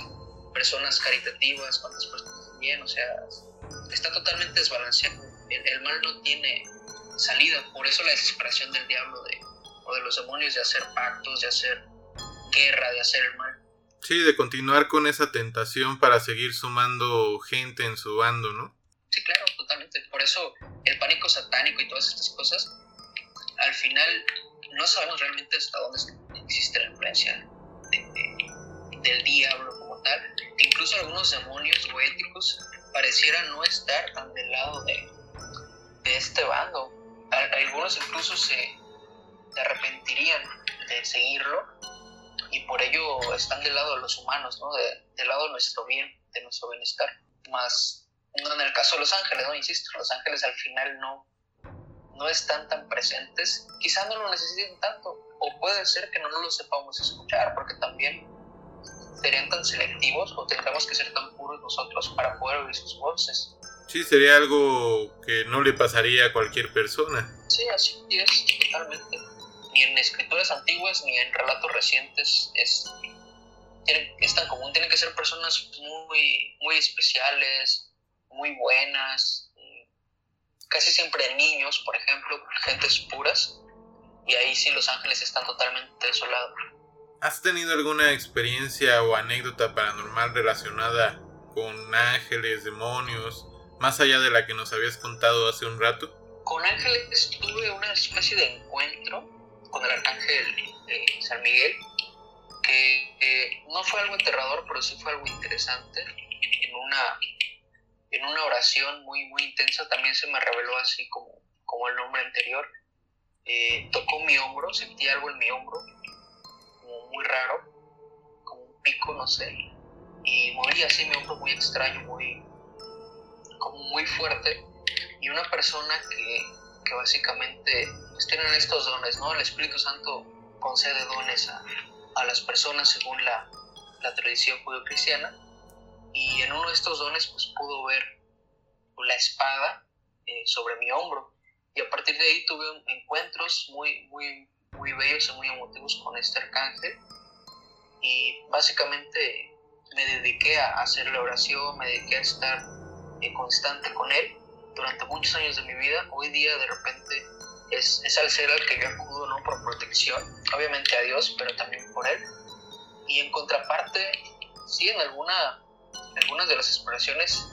personas caritativas? ¿Cuántas personas bien? O sea, está totalmente desbalanceado. El, mal no tiene salida. Por eso la desesperación del diablo de, o de los demonios de hacer pactos, de hacer guerra, de hacer el mal Sí, de continuar con esa tentación para seguir sumando gente en su bando, ¿no? Sí, claro, totalmente. Por eso el pánico satánico y todas estas cosas, al final no sabemos realmente hasta dónde existe la influencia del diablo como tal. Incluso algunos demonios goéticos parecieran no estar tan del lado de, de este bando. Algunos incluso se arrepentirían de seguirlo y por ello están del lado de los humanos, ¿no? del lado de nuestro bien, de nuestro bienestar. Más, no en el caso de los ángeles, ¿no? Insisto, los ángeles al final no, no están tan presentes, quizá no lo necesiten tanto, o puede ser que no lo sepamos escuchar, porque también serían tan selectivos o tendríamos que ser tan puros nosotros para poder oír sus voces. Sí, sería algo que no le pasaría a cualquier persona. Sí, así es, totalmente. Ni en escrituras antiguas ni en relatos recientes es, es tan común. Tienen que ser personas muy, muy especiales, muy buenas, casi siempre niños, por ejemplo, gentes puras, y ahí sí los ángeles están totalmente desolados. ¿Has tenido alguna experiencia o anécdota paranormal relacionada con ángeles, demonios, más allá de la que nos habías contado hace un rato? Con ángeles tuve una especie de encuentro con el arcángel eh, San Miguel, que eh, no fue algo aterrador, pero sí fue algo interesante. En una, en una oración muy, muy intensa también se me reveló así como, como el nombre anterior. Eh, tocó mi hombro, sentí algo en mi hombro muy raro, como un pico, no sé, y movía así mi hombro muy extraño, muy, como muy fuerte, y una persona que, que básicamente pues, tienen estos dones, ¿no? El Espíritu Santo concede dones a, a las personas según la, la tradición judio-cristiana, y en uno de estos dones pues pudo ver la espada eh, sobre mi hombro, y a partir de ahí tuve encuentros muy, muy, muy bellos y muy emotivos con este arcángel y básicamente me dediqué a hacer la oración, me dediqué a estar eh, constante con él durante muchos años de mi vida. Hoy día de repente es, es al ser al que yo acudo no por protección, obviamente a Dios, pero también por él. Y en contraparte, sí, en alguna, algunas de las exploraciones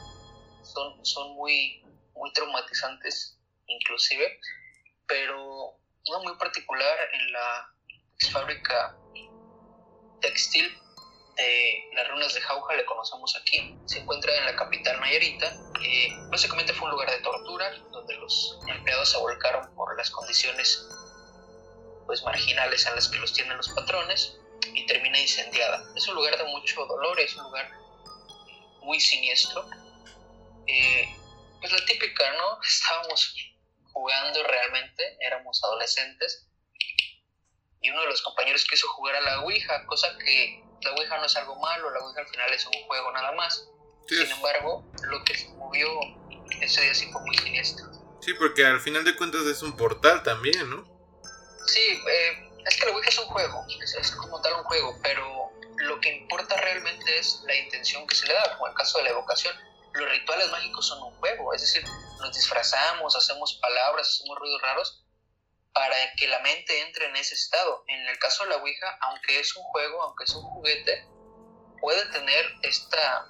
son, son muy, muy traumatizantes inclusive, pero una muy particular en la fábrica textil las ruinas de Jauja, le conocemos aquí. Se encuentra en la capital Nayarita. básicamente fue un lugar de tortura donde los empleados se volcaron por las condiciones pues marginales en las que los tienen los patrones y termina incendiada. Es un lugar de mucho dolor, es un lugar muy siniestro. Eh, pues la típica, ¿no? Estábamos jugando realmente, éramos adolescentes, y uno de los compañeros quiso jugar a la Ouija, cosa que la Ouija no es algo malo, la Ouija al final es un juego nada más. Sin embargo, lo que se movió ese día sí fue muy siniestro. Sí, porque al final de cuentas es un portal también, ¿no? Sí, eh, es que la Ouija es un juego, es, es, como tal un juego, pero lo que importa realmente es la intención que se le da, como el caso de la evocación los rituales mágicos son un juego, es decir, nos disfrazamos, hacemos palabras, hacemos ruidos raros para que la mente entre en ese estado. En el caso de la Ouija, aunque es un juego, aunque es un juguete, puede tener esta,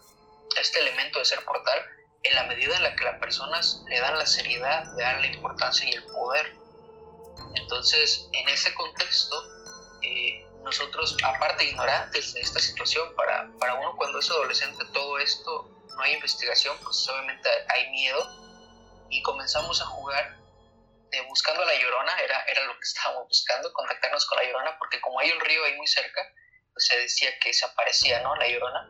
este elemento de ser portal en la medida en la que las personas le dan la seriedad, le dan la importancia y el poder. Entonces, en ese contexto, eh, nosotros, aparte ignorantes de esta situación, para, para uno cuando es adolescente, todo esto no hay investigación, pues obviamente hay miedo y comenzamos a jugar eh, buscando a la llorona, era, era lo que estábamos buscando, contactarnos con la llorona, porque como hay un río ahí muy cerca, pues se decía que se aparecía, ¿no? La llorona.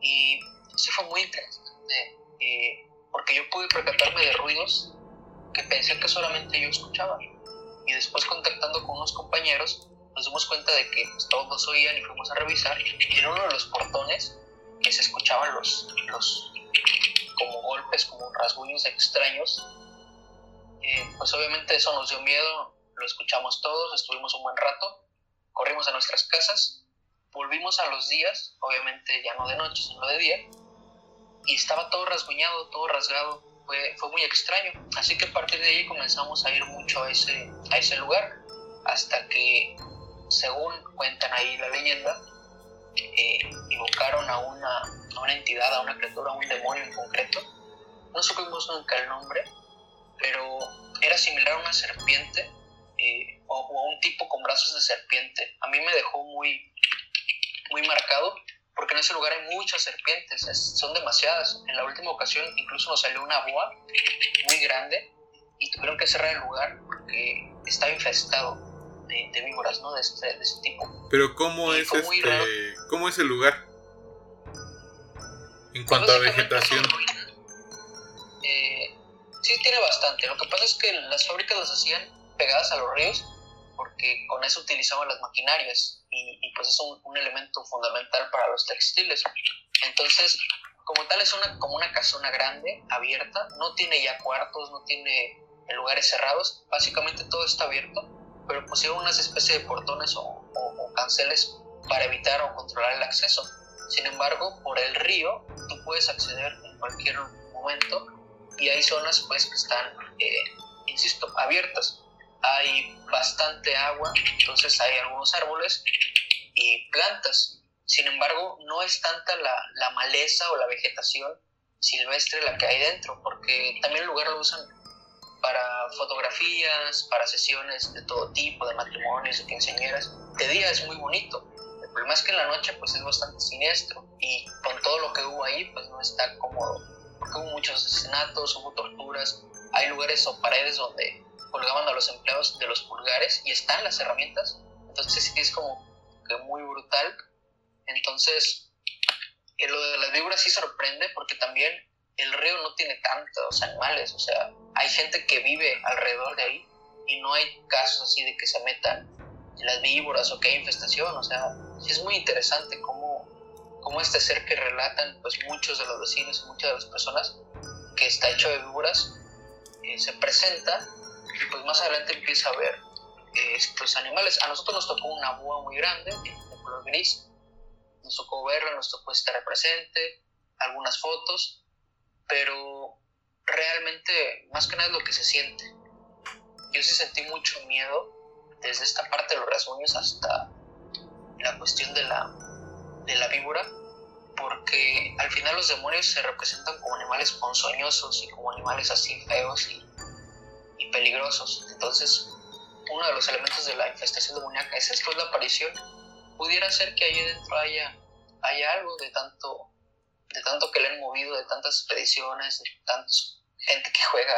Y sí fue muy interesante, eh, porque yo pude percatarme de ruidos que pensé que solamente yo escuchaba. Y después contactando con unos compañeros, nos dimos cuenta de que pues, todos nos oían y fuimos a revisar. Y en uno de los portones que se escuchaban los, los como golpes, como rasguños extraños. Eh, pues obviamente eso nos dio miedo, lo escuchamos todos, estuvimos un buen rato, corrimos a nuestras casas, volvimos a los días, obviamente ya no de noche, sino de día, y estaba todo rasguñado, todo rasgado, fue, fue muy extraño. Así que a partir de ahí comenzamos a ir mucho a ese, a ese lugar, hasta que, según cuentan ahí la leyenda, eh, invocaron a una, a una entidad, a una criatura, a un demonio en concreto. No supimos nunca el nombre, pero era similar a una serpiente eh, o, a un tipo con brazos de serpiente. A mí me dejó muy, muy marcado porque en ese lugar hay muchas serpientes, son demasiadas. En la última ocasión incluso nos salió una boa muy grande y tuvieron que cerrar el lugar porque estaba infestado de, víboras, ¿no? De este, de este, tipo. Pero ¿cómo es este, cómo es el lugar? En cuanto a vegetación. Eh, Sí, tiene bastante. Lo que pasa es que las fábricas las hacían pegadas a los ríos porque con eso utilizaban las maquinarias y, y pues es un, un, elemento fundamental para los textiles. Entonces, como tal es una, como una casona grande, abierta, no tiene ya cuartos, no tiene lugares cerrados, básicamente todo está abierto, pero pusieron unas especies de portones o, o, canceles para evitar o controlar el acceso. Sin embargo, por el río tú puedes acceder en cualquier momento y hay zonas pues que están, eh, insisto, abiertas. Hay bastante agua, entonces hay algunos árboles y plantas. Sin embargo, no es tanta la, la maleza o la vegetación silvestre la que hay dentro, porque también el lugar lo usan para fotografías, para sesiones de todo tipo, de matrimonios, de quinceañeras. De día es muy bonito. El problema es que en la noche pues es bastante siniestro y con todo lo que hubo ahí pues no está cómodo. Porque hubo muchos asesinatos, hubo torturas, hay lugares o paredes donde colgaban a los empleados de los pulgares y están las herramientas. Entonces sí es como que muy brutal. Entonces, eh, lo de las víboras sí sorprende porque también el río no tiene tantos animales, o sea, hay gente que vive alrededor de ahí y no hay casos así de que se metan las víboras o que hay infestación, o sea, es muy interesante cómo, cómo este ser que relatan pues muchos de los vecinos y muchas de las personas que está hecho de víboras eh, se presenta y pues más adelante empieza a ver eh, estos animales. A nosotros nos tocó una búa muy grande de color gris, nos tocó verla, nos tocó estar presente, algunas fotos, pero realmente, más que nada es lo que se siente. Yo sí sentí mucho miedo desde esta parte de los rasguños hasta la cuestión de la, de la víbora, porque al final los demonios se representan como animales ponzoñosos y como animales así feos y, y peligrosos. Entonces, uno de los elementos de la infestación demoníaca es esto, es la aparición. Pudiera ser que ahí dentro haya, haya algo de tanto, de tanto que le han movido, de tantas expediciones, de tantos gente que juega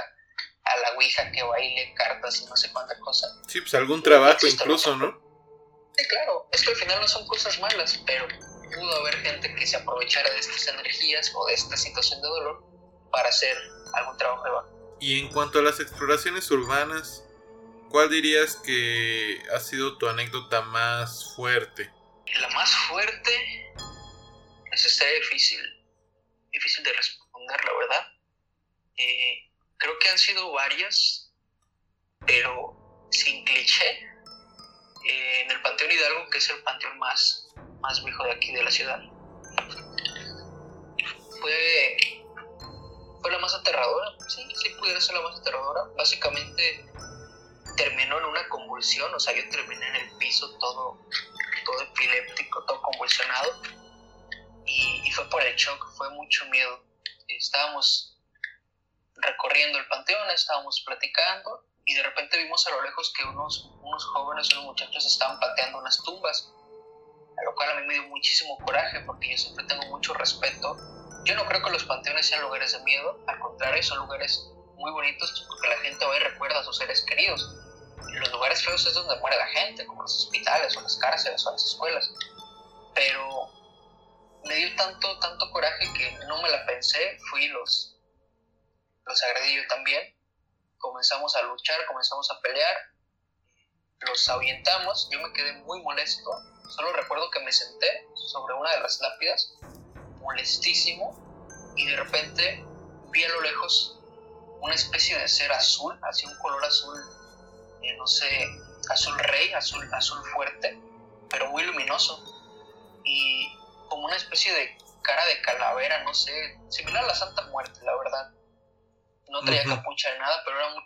a la Ouija, que baile cartas y no sé cuánta cosa. Sí, pues algún trabajo incluso, ¿no? Sí, claro, es que al final no son cosas malas, pero pudo haber gente que se aprovechara de estas energías o de esta situación de dolor para hacer algún trabajo de Y en cuanto a las exploraciones urbanas, ¿cuál dirías que ha sido tu anécdota más fuerte? La más fuerte, eso está difícil, difícil de responder, la verdad eh, creo que han sido varias, pero sin cliché. Eh, en el Panteón Hidalgo, que es el panteón más, más viejo de aquí de la ciudad. Fue, fue la más aterradora, sí, sí pudiera ser la más aterradora. Básicamente terminó en una convulsión, o sea, yo terminé en el piso todo, todo epiléptico, todo convulsionado. Y, fue por el shock, fue mucho miedo. Estábamos recorriendo el panteón, estábamos platicando y de repente vimos a lo lejos que unos, unos jóvenes, unos muchachos estaban pateando unas tumbas, a lo cual a mí me dio muchísimo coraje porque yo siempre tengo mucho respeto. Yo no creo que los panteones sean lugares de miedo, al contrario, son lugares muy bonitos porque la gente hoy recuerda a sus seres queridos. Los lugares feos es donde muere la gente, como los hospitales o las cárceles o las escuelas. Pero me dio tanto, tanto coraje que no me la pensé, fui los, los agredí yo también. Comenzamos a luchar, comenzamos a pelear, los ahuyentamos, yo me quedé muy molesto, solo recuerdo que me senté sobre una de las lápidas, molestísimo, y de repente vi a lo lejos una especie de ser azul, así un color azul, eh, no sé, azul rey, azul, azul fuerte, pero muy luminoso, y como una especie de cara de calavera, no sé, similar a la Santa Muerte, la verdad. No traía capucha de nada, pero era muy...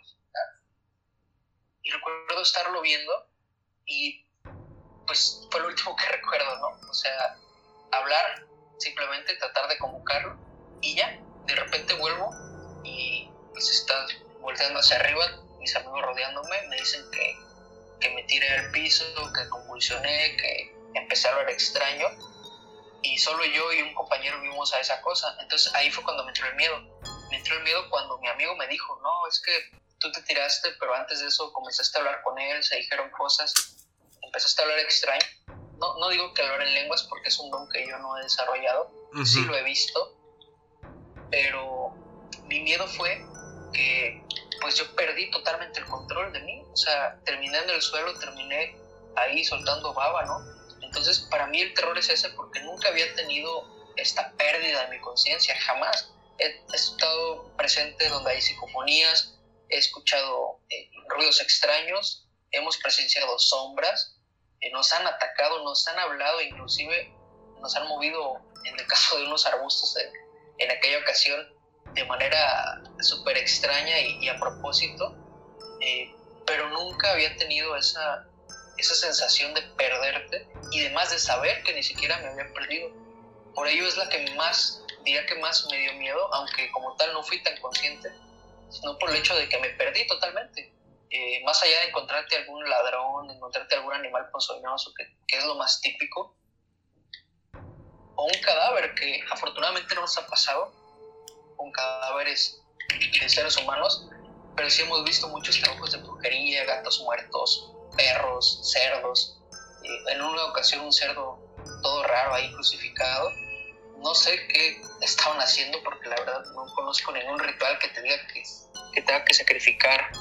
Y recuerdo estarlo viendo y pues fue lo último que recuerdo, ¿no? O sea, hablar, simplemente tratar de convocarlo y ya, de repente vuelvo y pues está volteando hacia arriba, mis amigos rodeándome, me dicen que, que me tiré al piso, que convulsioné, que empecé a hablar extraño y solo yo y un compañero vimos a esa cosa. Entonces ahí fue cuando me entró el miedo me entró el miedo cuando mi amigo me dijo, no, es que tú te tiraste, pero antes de eso comenzaste a hablar con él, se dijeron cosas, empezaste a hablar extraño. No, no digo que hablar en lenguas porque es un don que yo no he desarrollado, sí lo he visto, pero mi miedo fue porque pues yo perdí totalmente el control de mí, o sea, terminé en el suelo, terminé ahí soltando baba, ¿no? Entonces, para mí el terror es ese porque nunca había tenido esta pérdida de mi conciencia, jamás. He, estado presente donde hay psicofonías, he escuchado eh, ruidos extraños, hemos presenciado sombras, eh, nos han atacado, nos han hablado, inclusive nos han movido, en el caso de unos arbustos en aquella ocasión, de manera súper extraña y, a propósito, eh, pero nunca había tenido esa, esa sensación de perderte y además de saber que ni siquiera me había perdido. Por ello es la que más, diría que más me dio miedo, aunque como tal no fui tan consciente, sino por el hecho de que me perdí totalmente. Eh, más allá de encontrarte algún ladrón, encontrarte algún animal ponzoñoso, que, que es lo más típico, o un cadáver que afortunadamente no nos ha pasado, con cadáveres de seres humanos, pero sí hemos visto muchos trabajos de brujería, gatos muertos, perros, cerdos. en una ocasión un cerdo todo raro ahí crucificado. No sé qué estaban haciendo porque la verdad no conozco ningún ritual que tenga que, que tenga que sacrificar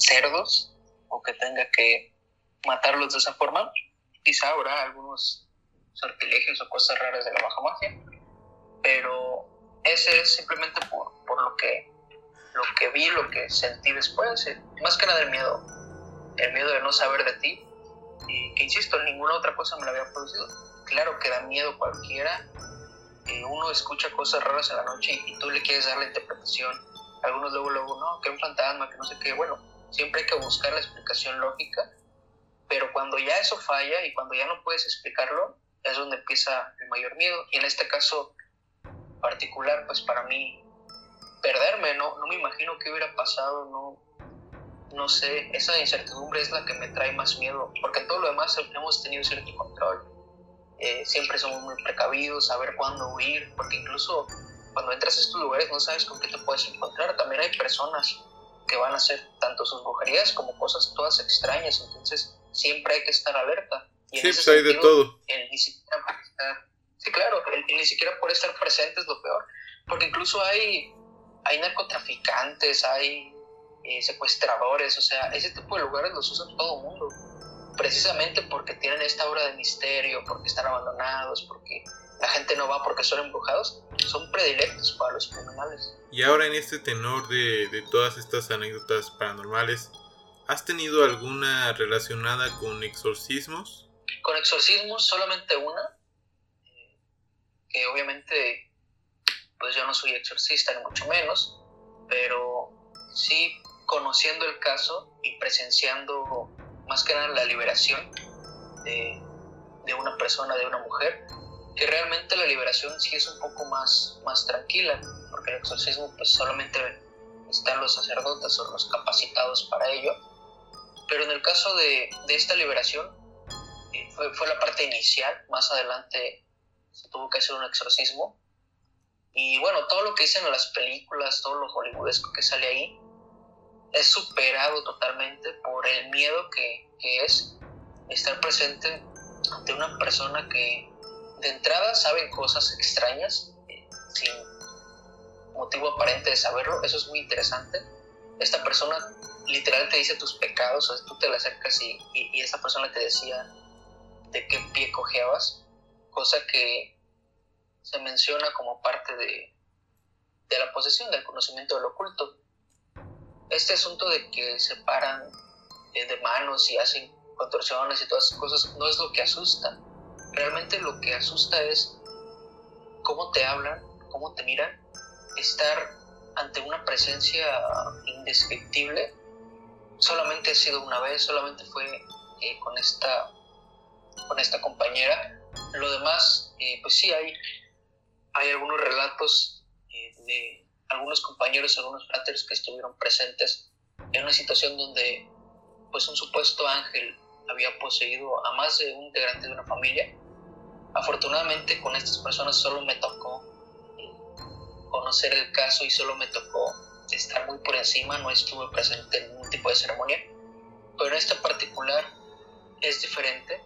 cerdos o que tenga que matarlos de esa forma. Quizá habrá algunos sortilegios o cosas raras de la baja magia, pero ese es simplemente por, por lo, que, lo que vi, lo que sentí después, eh, más que nada el miedo, el miedo de no saber de ti, y que insisto, ninguna otra cosa me lo había producido. Claro que da miedo cualquiera, eh, uno escucha cosas raras en la noche y, tú le quieres dar la interpretación, algunos luego, luego, no, que un fantasma, que no sé qué, bueno, siempre hay que buscar la explicación lógica, pero cuando ya eso falla y cuando ya no puedes explicarlo, es donde empieza el mayor miedo, y en este caso particular, pues para mí, perderme, no, no me imagino qué hubiera pasado, no, no sé, esa incertidumbre es la que me trae más miedo, porque todo lo demás hemos tenido cierto control. Eh, siempre somos muy precavidos, saber cuándo huir, porque incluso cuando entras a estos lugares no sabes con qué te puedes encontrar. También hay personas que van a hacer tanto sus brujerías como cosas todas extrañas, entonces siempre hay que estar alerta. Y sí, pues hay de todo. ni siquiera Sí, claro, ni siquiera por estar presente es lo peor, porque incluso hay, hay narcotraficantes, hay eh, secuestradores, o sea, ese tipo de lugares los usa todo el mundo, precisamente porque tienen esta obra de misterio, porque están abandonados, porque la gente no va porque son embrujados, son predilectos para los criminales. Y ahora en este tenor de, de todas estas anécdotas paranormales, ¿has tenido alguna relacionada con exorcismos? Con exorcismos solamente una, que obviamente pues yo no soy exorcista ni mucho menos, pero sí conociendo el caso y presenciando más que nada la liberación de, de una persona, de una mujer, que realmente la liberación sí es un poco más, más tranquila, porque el exorcismo pues solamente están los sacerdotes o los capacitados para ello, pero en el caso de, de esta liberación eh, fue, fue la parte inicial, más adelante se tuvo que hacer un exorcismo. Y bueno, todo lo que dicen en las películas, todo lo hollywoodesco que sale ahí, es superado totalmente por el miedo que, que es estar presente ante una persona que de entrada sabe cosas extrañas, eh, sin motivo aparente de saberlo, eso es muy interesante. Esta persona literal te dice tus pecados, o sea, tú te la acercas y, y, y esa persona te decía de qué pie cojeabas cosa que se menciona como parte de, de la posesión del conocimiento del oculto. Este asunto de que se paran eh, de manos y hacen contorsiones y todas esas cosas no es lo que asusta. Realmente lo que asusta es cómo te hablan, cómo te miran, estar ante una presencia indescriptible. Solamente ha sido una vez, solamente fue eh, con, esta, con esta compañera lo demás, eh, pues sí, hay, hay algunos relatos eh, de algunos compañeros, algunos fratres que estuvieron presentes en una situación donde pues un supuesto ángel había poseído a más de un integrante de una familia. Afortunadamente con estas personas solo me tocó eh, conocer el caso y solo me tocó estar muy por encima, no estuve presente en ningún tipo de ceremonia, pero en esta particular es diferente.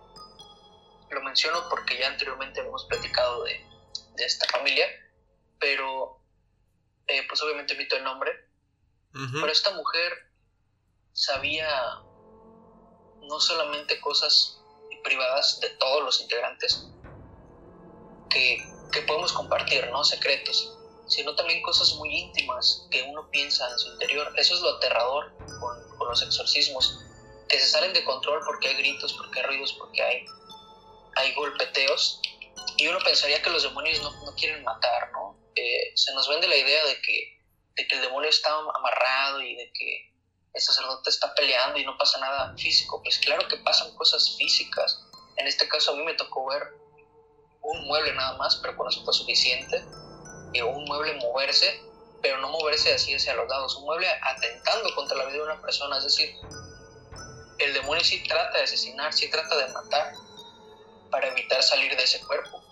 Lo menciono porque ya anteriormente hemos platicado de, esta familia, pero eh, pues obviamente omito el nombre. Pero esta mujer sabía no solamente cosas privadas de todos los integrantes que, que podemos compartir, ¿no? Secretos, sino también cosas muy íntimas que uno piensa en su interior. Eso es lo aterrador con, con los exorcismos, que se salen de control porque hay gritos, porque hay ruidos, porque hay, hay golpeteos. Y uno pensaría que los demonios no, no quieren matar, ¿no? Eh, se nos vende la idea de que, de que el demonio está amarrado y de que el sacerdote está peleando y no pasa nada físico. Pues claro que pasan cosas físicas. En este caso a mí me tocó ver un mueble nada más, pero con eso fue suficiente. Y un mueble moverse, pero no moverse así hacia los lados. Un mueble atentando contra la vida de una persona. Es decir, el demonio sí trata de asesinar, sí trata de matar para evitar salir de ese cuerpo.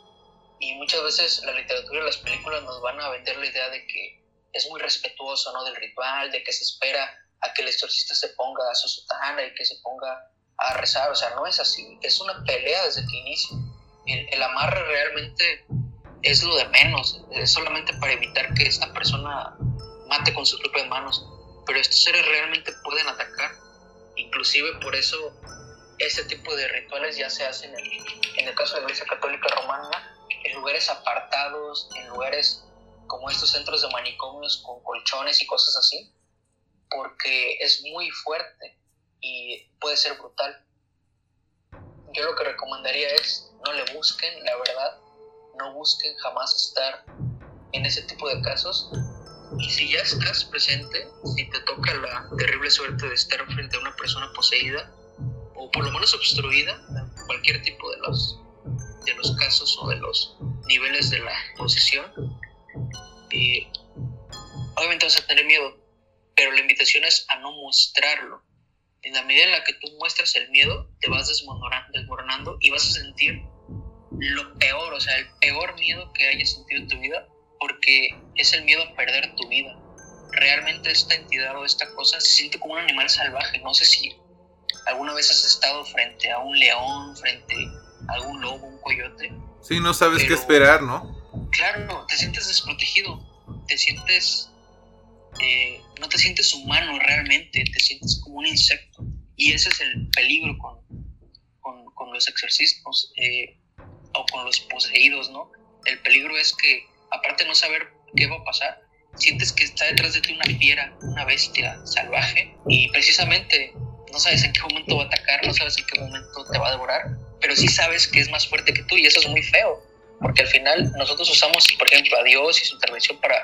Y muchas veces la literatura y las películas nos van a vender la idea de que es muy respetuoso ¿no? del ritual, de que se espera a que el exorcista se ponga a su sotana y que se ponga a rezar. O sea, no es así. Es una pelea desde que inicia. El, el amarre realmente es lo de menos. Es solamente para evitar que esta persona mate con sus propias manos. Pero estos seres realmente pueden atacar. Inclusive por eso este tipo de rituales ya se hacen en, en el caso de la Iglesia Católica Romana en lugares apartados, en lugares como estos centros de manicomios con colchones y cosas así, porque es muy fuerte y puede ser brutal. Yo lo que recomendaría es no le busquen, la verdad, no busquen jamás estar en ese tipo de casos. Y si ya estás presente, si te toca la terrible suerte de estar frente a una persona poseída, o por lo menos obstruida, cualquier tipo de los, de los casos o de los niveles de la posesión, eh, obviamente vas a tener miedo, pero la invitación es a no mostrarlo. En la medida en la que tú muestras el miedo, te vas desmoronando y vas a sentir lo peor, o sea, el peor miedo que hayas sentido en tu vida, porque es el miedo a perder tu vida. Realmente esta entidad o esta cosa se siente como un animal salvaje. No sé si alguna vez has estado frente a un león, frente a algún lobo, un coyote. Sí, no sabes qué esperar, ¿no? Claro, te sientes desprotegido, te sientes eh, no te sientes humano realmente, te sientes como un insecto. Y ese es el peligro con, con, los exorcismos eh, o con los poseídos, ¿no? El peligro es que, aparte de no saber qué va a pasar, sientes que está detrás de ti una fiera, una bestia salvaje, y precisamente no sabes en qué momento va a atacar, no sabes en qué momento te va a devorar, pero sí sabes que es más fuerte que tú, y eso es muy feo, porque al final nosotros usamos, por ejemplo, a Dios y su intervención para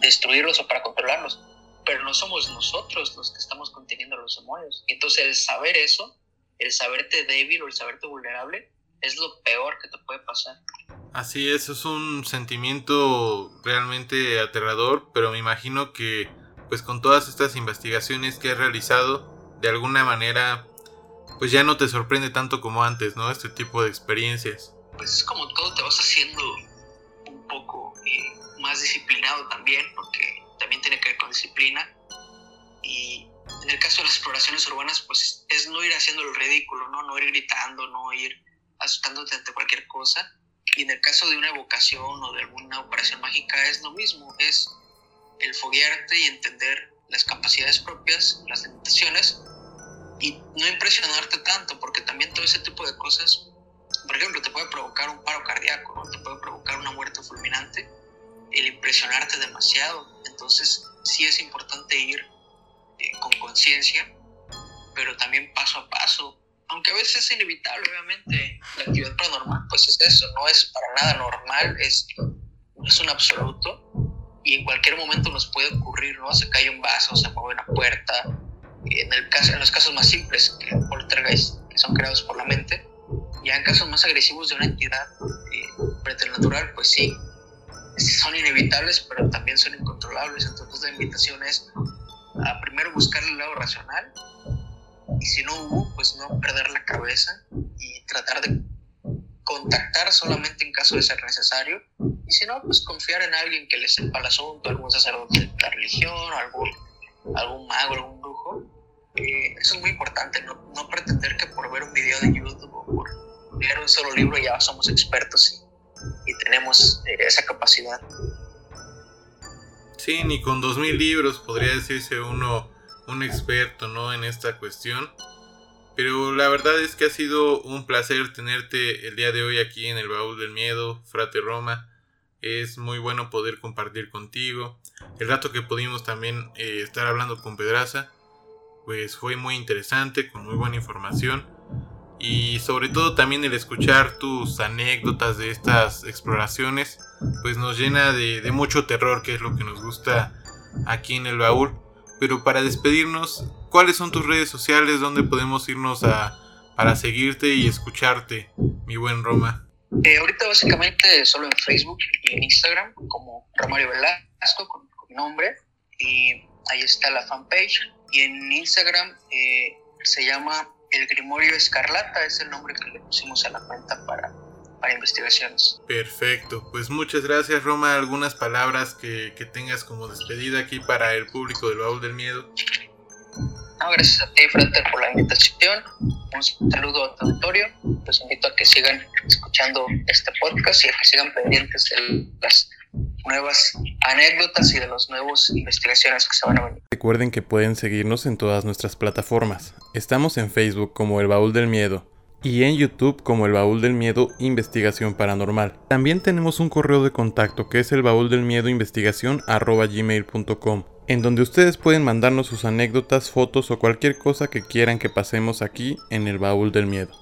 destruirlos o para controlarlos, pero no somos nosotros los que estamos conteniendo los demonios. Entonces el saber eso, el saberte débil o el saberte vulnerable, es lo peor que te puede pasar. Así es, es un sentimiento realmente aterrador, pero me imagino que pues con todas estas investigaciones que has realizado, de alguna manera pues ya no te sorprende tanto como antes, ¿no? Este tipo de experiencias. Pues es como todo te vas haciendo un poco eh, más disciplinado también, porque también tiene que ver con disciplina. Y en el caso de las exploraciones urbanas, pues es no ir haciendo el ridículo, ¿no? No ir gritando, no ir asustándote ante cualquier cosa. Y en el caso de una evocación o de alguna operación mágica es lo mismo, es el foguearte y entender las capacidades propias, las limitaciones y no impresionarte tanto, porque también todo ese tipo de cosas, por ejemplo, te puede provocar un paro cardíaco, te puede provocar una muerte fulminante el impresionarte demasiado. Entonces sí es importante ir eh, con conciencia, pero también paso a paso. Aunque a veces es inevitable, obviamente, la actividad paranormal, pues es eso, no es para nada normal, es, es un absoluto y en cualquier momento nos puede ocurrir, ¿no? Se cae un vaso, se mueve una puerta. En, el caso, en los casos más simples, que poltergeist, que son creados por la mente, ya en casos más agresivos de una entidad eh, preternatural, pues sí, son inevitables, pero también son incontrolables. Entonces la invitación es a primero buscar el lado racional y si no hubo, pues no perder la cabeza y tratar de contactar solamente en caso de ser necesario y si no, pues confiar en alguien que le sepa el asunto, algún sacerdote de la religión, algún, algún mago, algún brujo. Eh, eso es muy importante, no, no pretender que por ver un video de YouTube o por leer un solo libro ya somos expertos y tenemos eh, esa capacidad. Sí, ni con 2000 libros podría decirse uno un experto, ¿no? En esta cuestión. Pero la verdad es que ha sido un placer tenerte el día de hoy aquí en el baúl del miedo, Frate Roma. Es muy bueno poder compartir contigo. El rato que pudimos también eh, estar hablando con Pedraza, pues fue muy interesante, con muy buena información. Y sobre todo también el escuchar tus anécdotas de estas exploraciones, pues nos llena de, mucho terror, que es lo que nos gusta aquí en el baúl. Pero para despedirnos, ¿cuáles son tus redes sociales donde podemos irnos a, para seguirte y escucharte, mi buen Roma? Eh, ahorita básicamente solo en Facebook y en Instagram como Romario Velasco con, mi nombre y ahí está la fanpage y en Instagram eh, se llama El Grimorio Escarlata, es el nombre que le pusimos a la cuenta para, para investigaciones. Perfecto, pues muchas gracias Roma, algunas palabras que, que tengas como despedida aquí para el público del Baúl del Miedo. No, gracias a ti, Frater, por la invitación. Un saludo a tu auditorio. Los invito a que sigan escuchando este podcast y a que sigan pendientes de las nuevas anécdotas y de las nuevas investigaciones que se van a venir. Recuerden que pueden seguirnos en todas nuestras plataformas. Estamos en Facebook como El Baúl del Miedo y en YouTube como El Baúl del Miedo Investigación Paranormal. También tenemos un correo de contacto que es el baúl del miedo investigación gmail.com en donde ustedes pueden mandarnos sus anécdotas, fotos o cualquier cosa que quieran que pasemos aquí en el baúl del miedo.